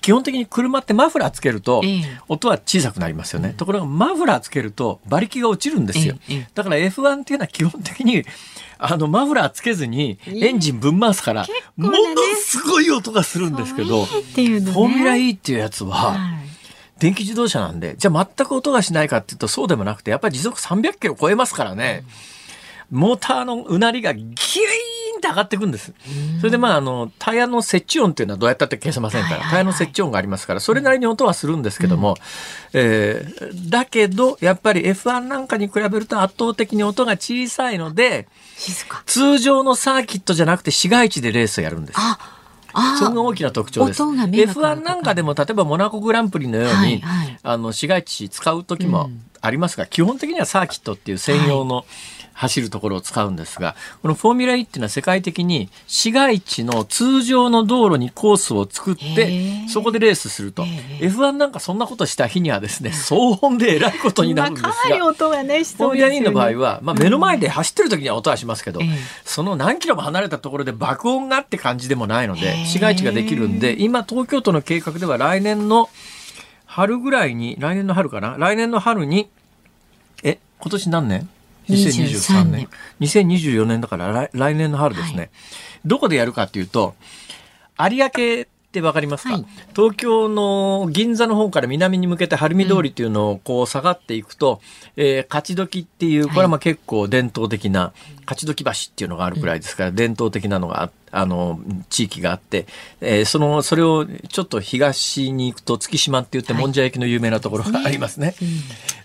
基本的に車ってマフラーつけるとええ。音は小さくなりますよね。ところがマフラーつけると馬力が落ちるんですよ。だから F1 っていうのは基本的にあのマフラーつけずにエンジンぶん回すから、ものすごい音がするんですけど、フォーミュラ E っていうやつは、はい。電気自動車なんで、じゃあ全く音がしないかっていうとそうでもなくて、やっぱり時速300キロ超えますからね、モーターのうなりがギュイって上がっていくんです。それでまあ、あの、タイヤの接地音っていうのはどうやったって消せませんから、タイヤの接地音がありますから、それなりに音はするんですけども、えーだけど、やっぱり F1 なんかに比べると圧倒的に音が小さいので、通常のサーキットじゃなくて市街地でレースをやるんです。それが大きな特徴です。F1 なんかでも、例えばモナコグランプリのように、はいはいあの、市街地使う時もありますが、基本的にはサーキットっていう専用の走るところを使うんですが、このフォーミュラ E っていうのは世界的に市街地の通常の道路にコースを作っへて、ーそこでレースすると。へ F1 なんかそんなことした日にはですね、騒音でえらいことになるんですが。まあかなり音がねしフォーミュラそうですよ E の場合ねは、まあ、目の前で走ってる時には音はしますけど、ええ。その何キロも離れたところで爆音がって感じでもないのへでえ。市街地ができるんで今東京都の計画では来年の春ぐらいに、来年の春かな？来年の春に、え、今年何年？?2023 年。2024年。だから来来年の春ですね、はい、どこでやるかっていうと、有明ってわかりますか、はい、東京の銀座の方から南に向けて晴海通りっていうのをこう下がっていくと、うん、えー、勝どきっていう、これはまあ結構伝統的な、勝どき橋っていうのがあるくらいですから、伝統的なのがあって、あの、地域があって、えー、その、それをちょっと東に行くと月島って言ってもんじゃ焼きの有名なところがありますね。はい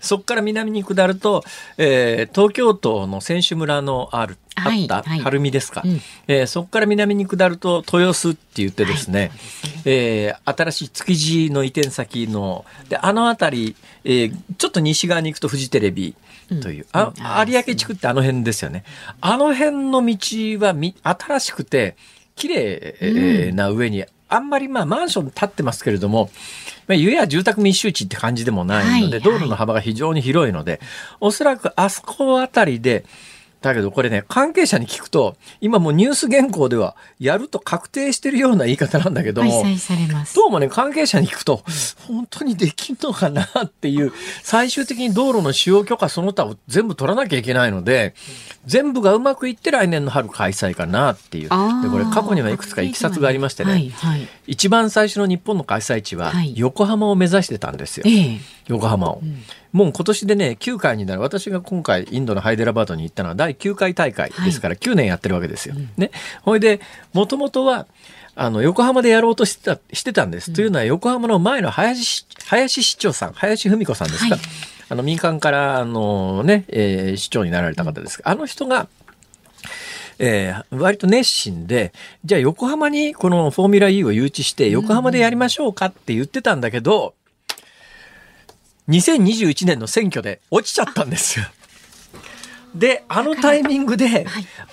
そこから南に下ると、えー、東京都の選手村のある、あった晴海ですか、はいえー、そこから南に下ると豊洲って言ってですね、はい、えー、新しい築地の移転先の、で、あの辺り、えー、ちょっと西側に行くとフジテレビ、という、あ有明地区ってあの辺ですよね。あの辺の道はみ新しくて綺麗な上に、あんまりまあマンション建ってますけれども、まあ、ゆや住宅密集地って感じでもないので、道路の幅が非常に広いので、おそらくあそこあたりで、だけどこれね、関係者に聞くと、今もうニュース原稿では、やると確定してるような言い方なんだけども、どうもね、関係者に聞くと、本当にできんのかなっていう、最終的に道路の使用許可その他を全部取らなきゃいけないので、全部がうまくいって来年の春開催かなっていう。で、これ過去にはいくつかいきさつがありましてね、はいはい、一番最初の日本の開催地は、横浜を目指してたんですよ。横浜を。うんもう今年でね、9回になる。私が今回インドのハイデラバードに行ったのは第9回大会ですから、9年やってるわけですよ。はい、ね。ほいで、もともとは、あの、横浜でやろうとしてた、してたんです。うん、というのは、横浜の前の林、林市長さん、林文子さんですか？はい、あの、民間から、あのね、えー、市長になられた方です。あの人が、えー、割と熱心で、じゃあ横浜にこのフォーミュラ E を誘致して横浜でやりましょうかって言ってたんだけど、2021年の選挙で落ちちゃったんですよ。で、あのタイミングで、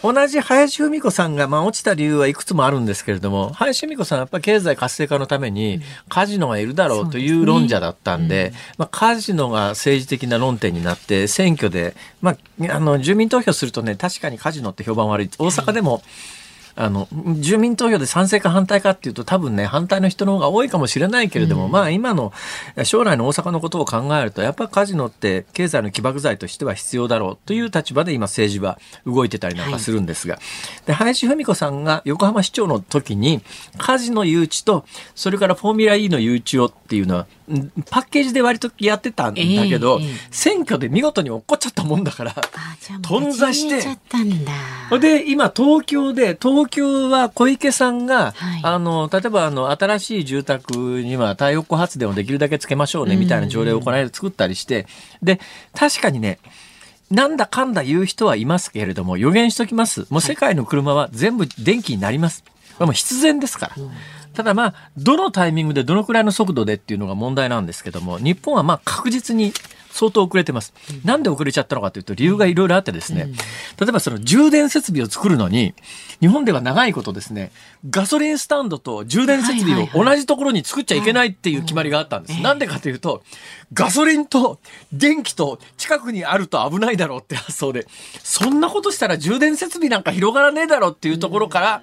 同じ林文子さんが、まあ、落ちた理由はいくつもあるんですけれども、林文子さんはやっぱり経済活性化のために、カジノがいるだろうという論者だったんで、まあ、カジノが政治的な論点になって、選挙で、まあ、あの、住民投票するとね、確かにカジノって評判悪い。大阪でも、あの、住民投票で賛成か反対かっていうと多分ね、反対の人の方が多いかもしれないけれども、うん、まあ今の将来の大阪のことを考えると、やっぱカジノって経済の起爆剤としては必要だろうという立場で今政治は動いてたりなんかするんですが、はい、で、林文子さんが横浜市長の時に、カジノ誘致と、それからフォーミュラ E の誘致をっていうのは、パッケージで割とやってたんだけど、えーえー、選挙で見事に落っこっちゃったもんだから、頓挫して、で、今東京で、東京は小池さんが、はい、あの、例えばあの、新しい住宅には太陽光発電をできるだけつけましょうね、みたいな条例をこの間作ったりして、で、確かにね、なんだかんだ言う人はいますけれども、予言しときます。もう世界の車は全部電気になります。これも必然ですから。うんただまあ、どのタイミングでどのくらいの速度でっていうのが問題なんですけども、日本はまあ確実に相当遅れてます。なんで遅れちゃったのかというと理由がいろいろあってですね、例えばその充電設備を作るのに、日本では長いことですね、ガソリンスタンドと充電設備を同じところに作っちゃいけないっていう決まりがあったんです。なんでかというと、ガソリンと電気と近くにあると危ないだろうって発想で、そんなことしたら充電設備なんか広がらねえだろうっていうところから、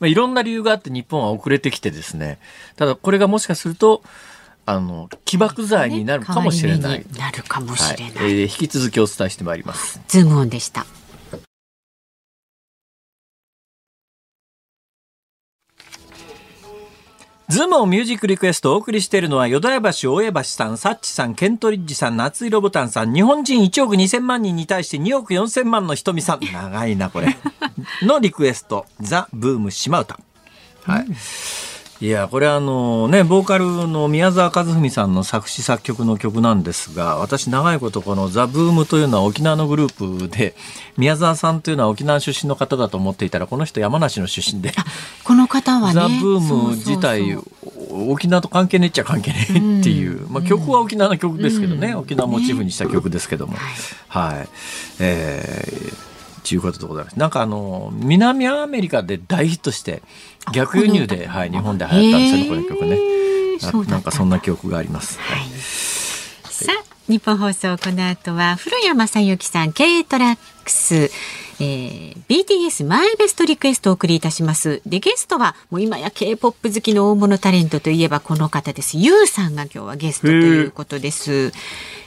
まあ、いろんな理由があって日本は遅れてきてですね、ただこれがもしかすると、あの、起爆剤になるかもしれない。なるかもしれない。はい、えー、引き続きお伝えしてまいります。ズームオンでした。ズームをミュージックリクエストをお送りしているのは、淀屋橋、大江橋さん、サッチさん、ケントリッジさん、夏色ボタンさん、日本人1億2000万人に対して2億4000万の瞳さん、長いな、これ。のリクエスト、ザ・ブーム島唄。はい。うんいやこれあのねボーカルの宮沢和史さんの作詞作曲の曲なんですが私長いことこの「ザ・ブームというのは沖縄のグループで宮沢さんというのは沖縄出身の方だと思っていたらこの人山梨の出身で。この方はねザ・ブーム自体沖縄と関係ねえっちゃ関係ねえっていう、うん、まあ、曲は沖縄の曲ですけどね、うん、沖縄モチーフにした曲ですけども、ね、はい、はい、えーということでございます。なんかあの、南アメリカで大ヒットして、逆輸入で、はい、日本で流行ったんですよね、この曲ね。なんかそんな記憶があります。はい、さあ、日本放送この後は古谷正幸さん、K トラックス。えー、BTS マイベストリクエストをお送りいたします。で、ゲストは、もう今や K-POP 好きの大物タレントといえばこの方です。ユウさんが今日はゲストということです。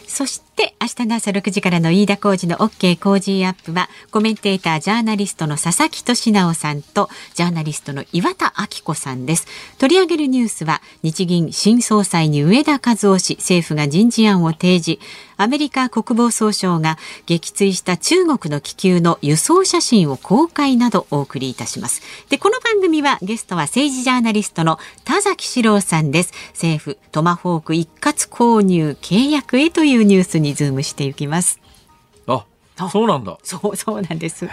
そして明日の朝6時からの飯田浩二の OK 工事アップはコメンテータージャーナリストの佐々木俊直さんとジャーナリストの岩田明子さんです。取り上げるニュースは日銀新総裁に上田和夫氏政府が人事案を提示。アメリカ国防総省が撃墜した中国の気球の輸送写真を公開などお送りいたします。でこの番組はゲストは政治ジャーナリストの田崎史郎さんです。政府トマホーク一括購入契約へというニュースにズームしていきますあそうなんだ。そうそうなんです。へ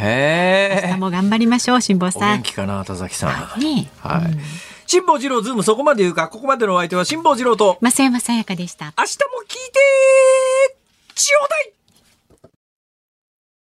え。明日も頑張りましょう、辛坊さん。元気かな、田崎さん。はい。はい。辛坊治郎ズームそこまで言うか、ここまでのお相手は辛坊治郎と。増山さやかでした。明日も聞いてちょうだい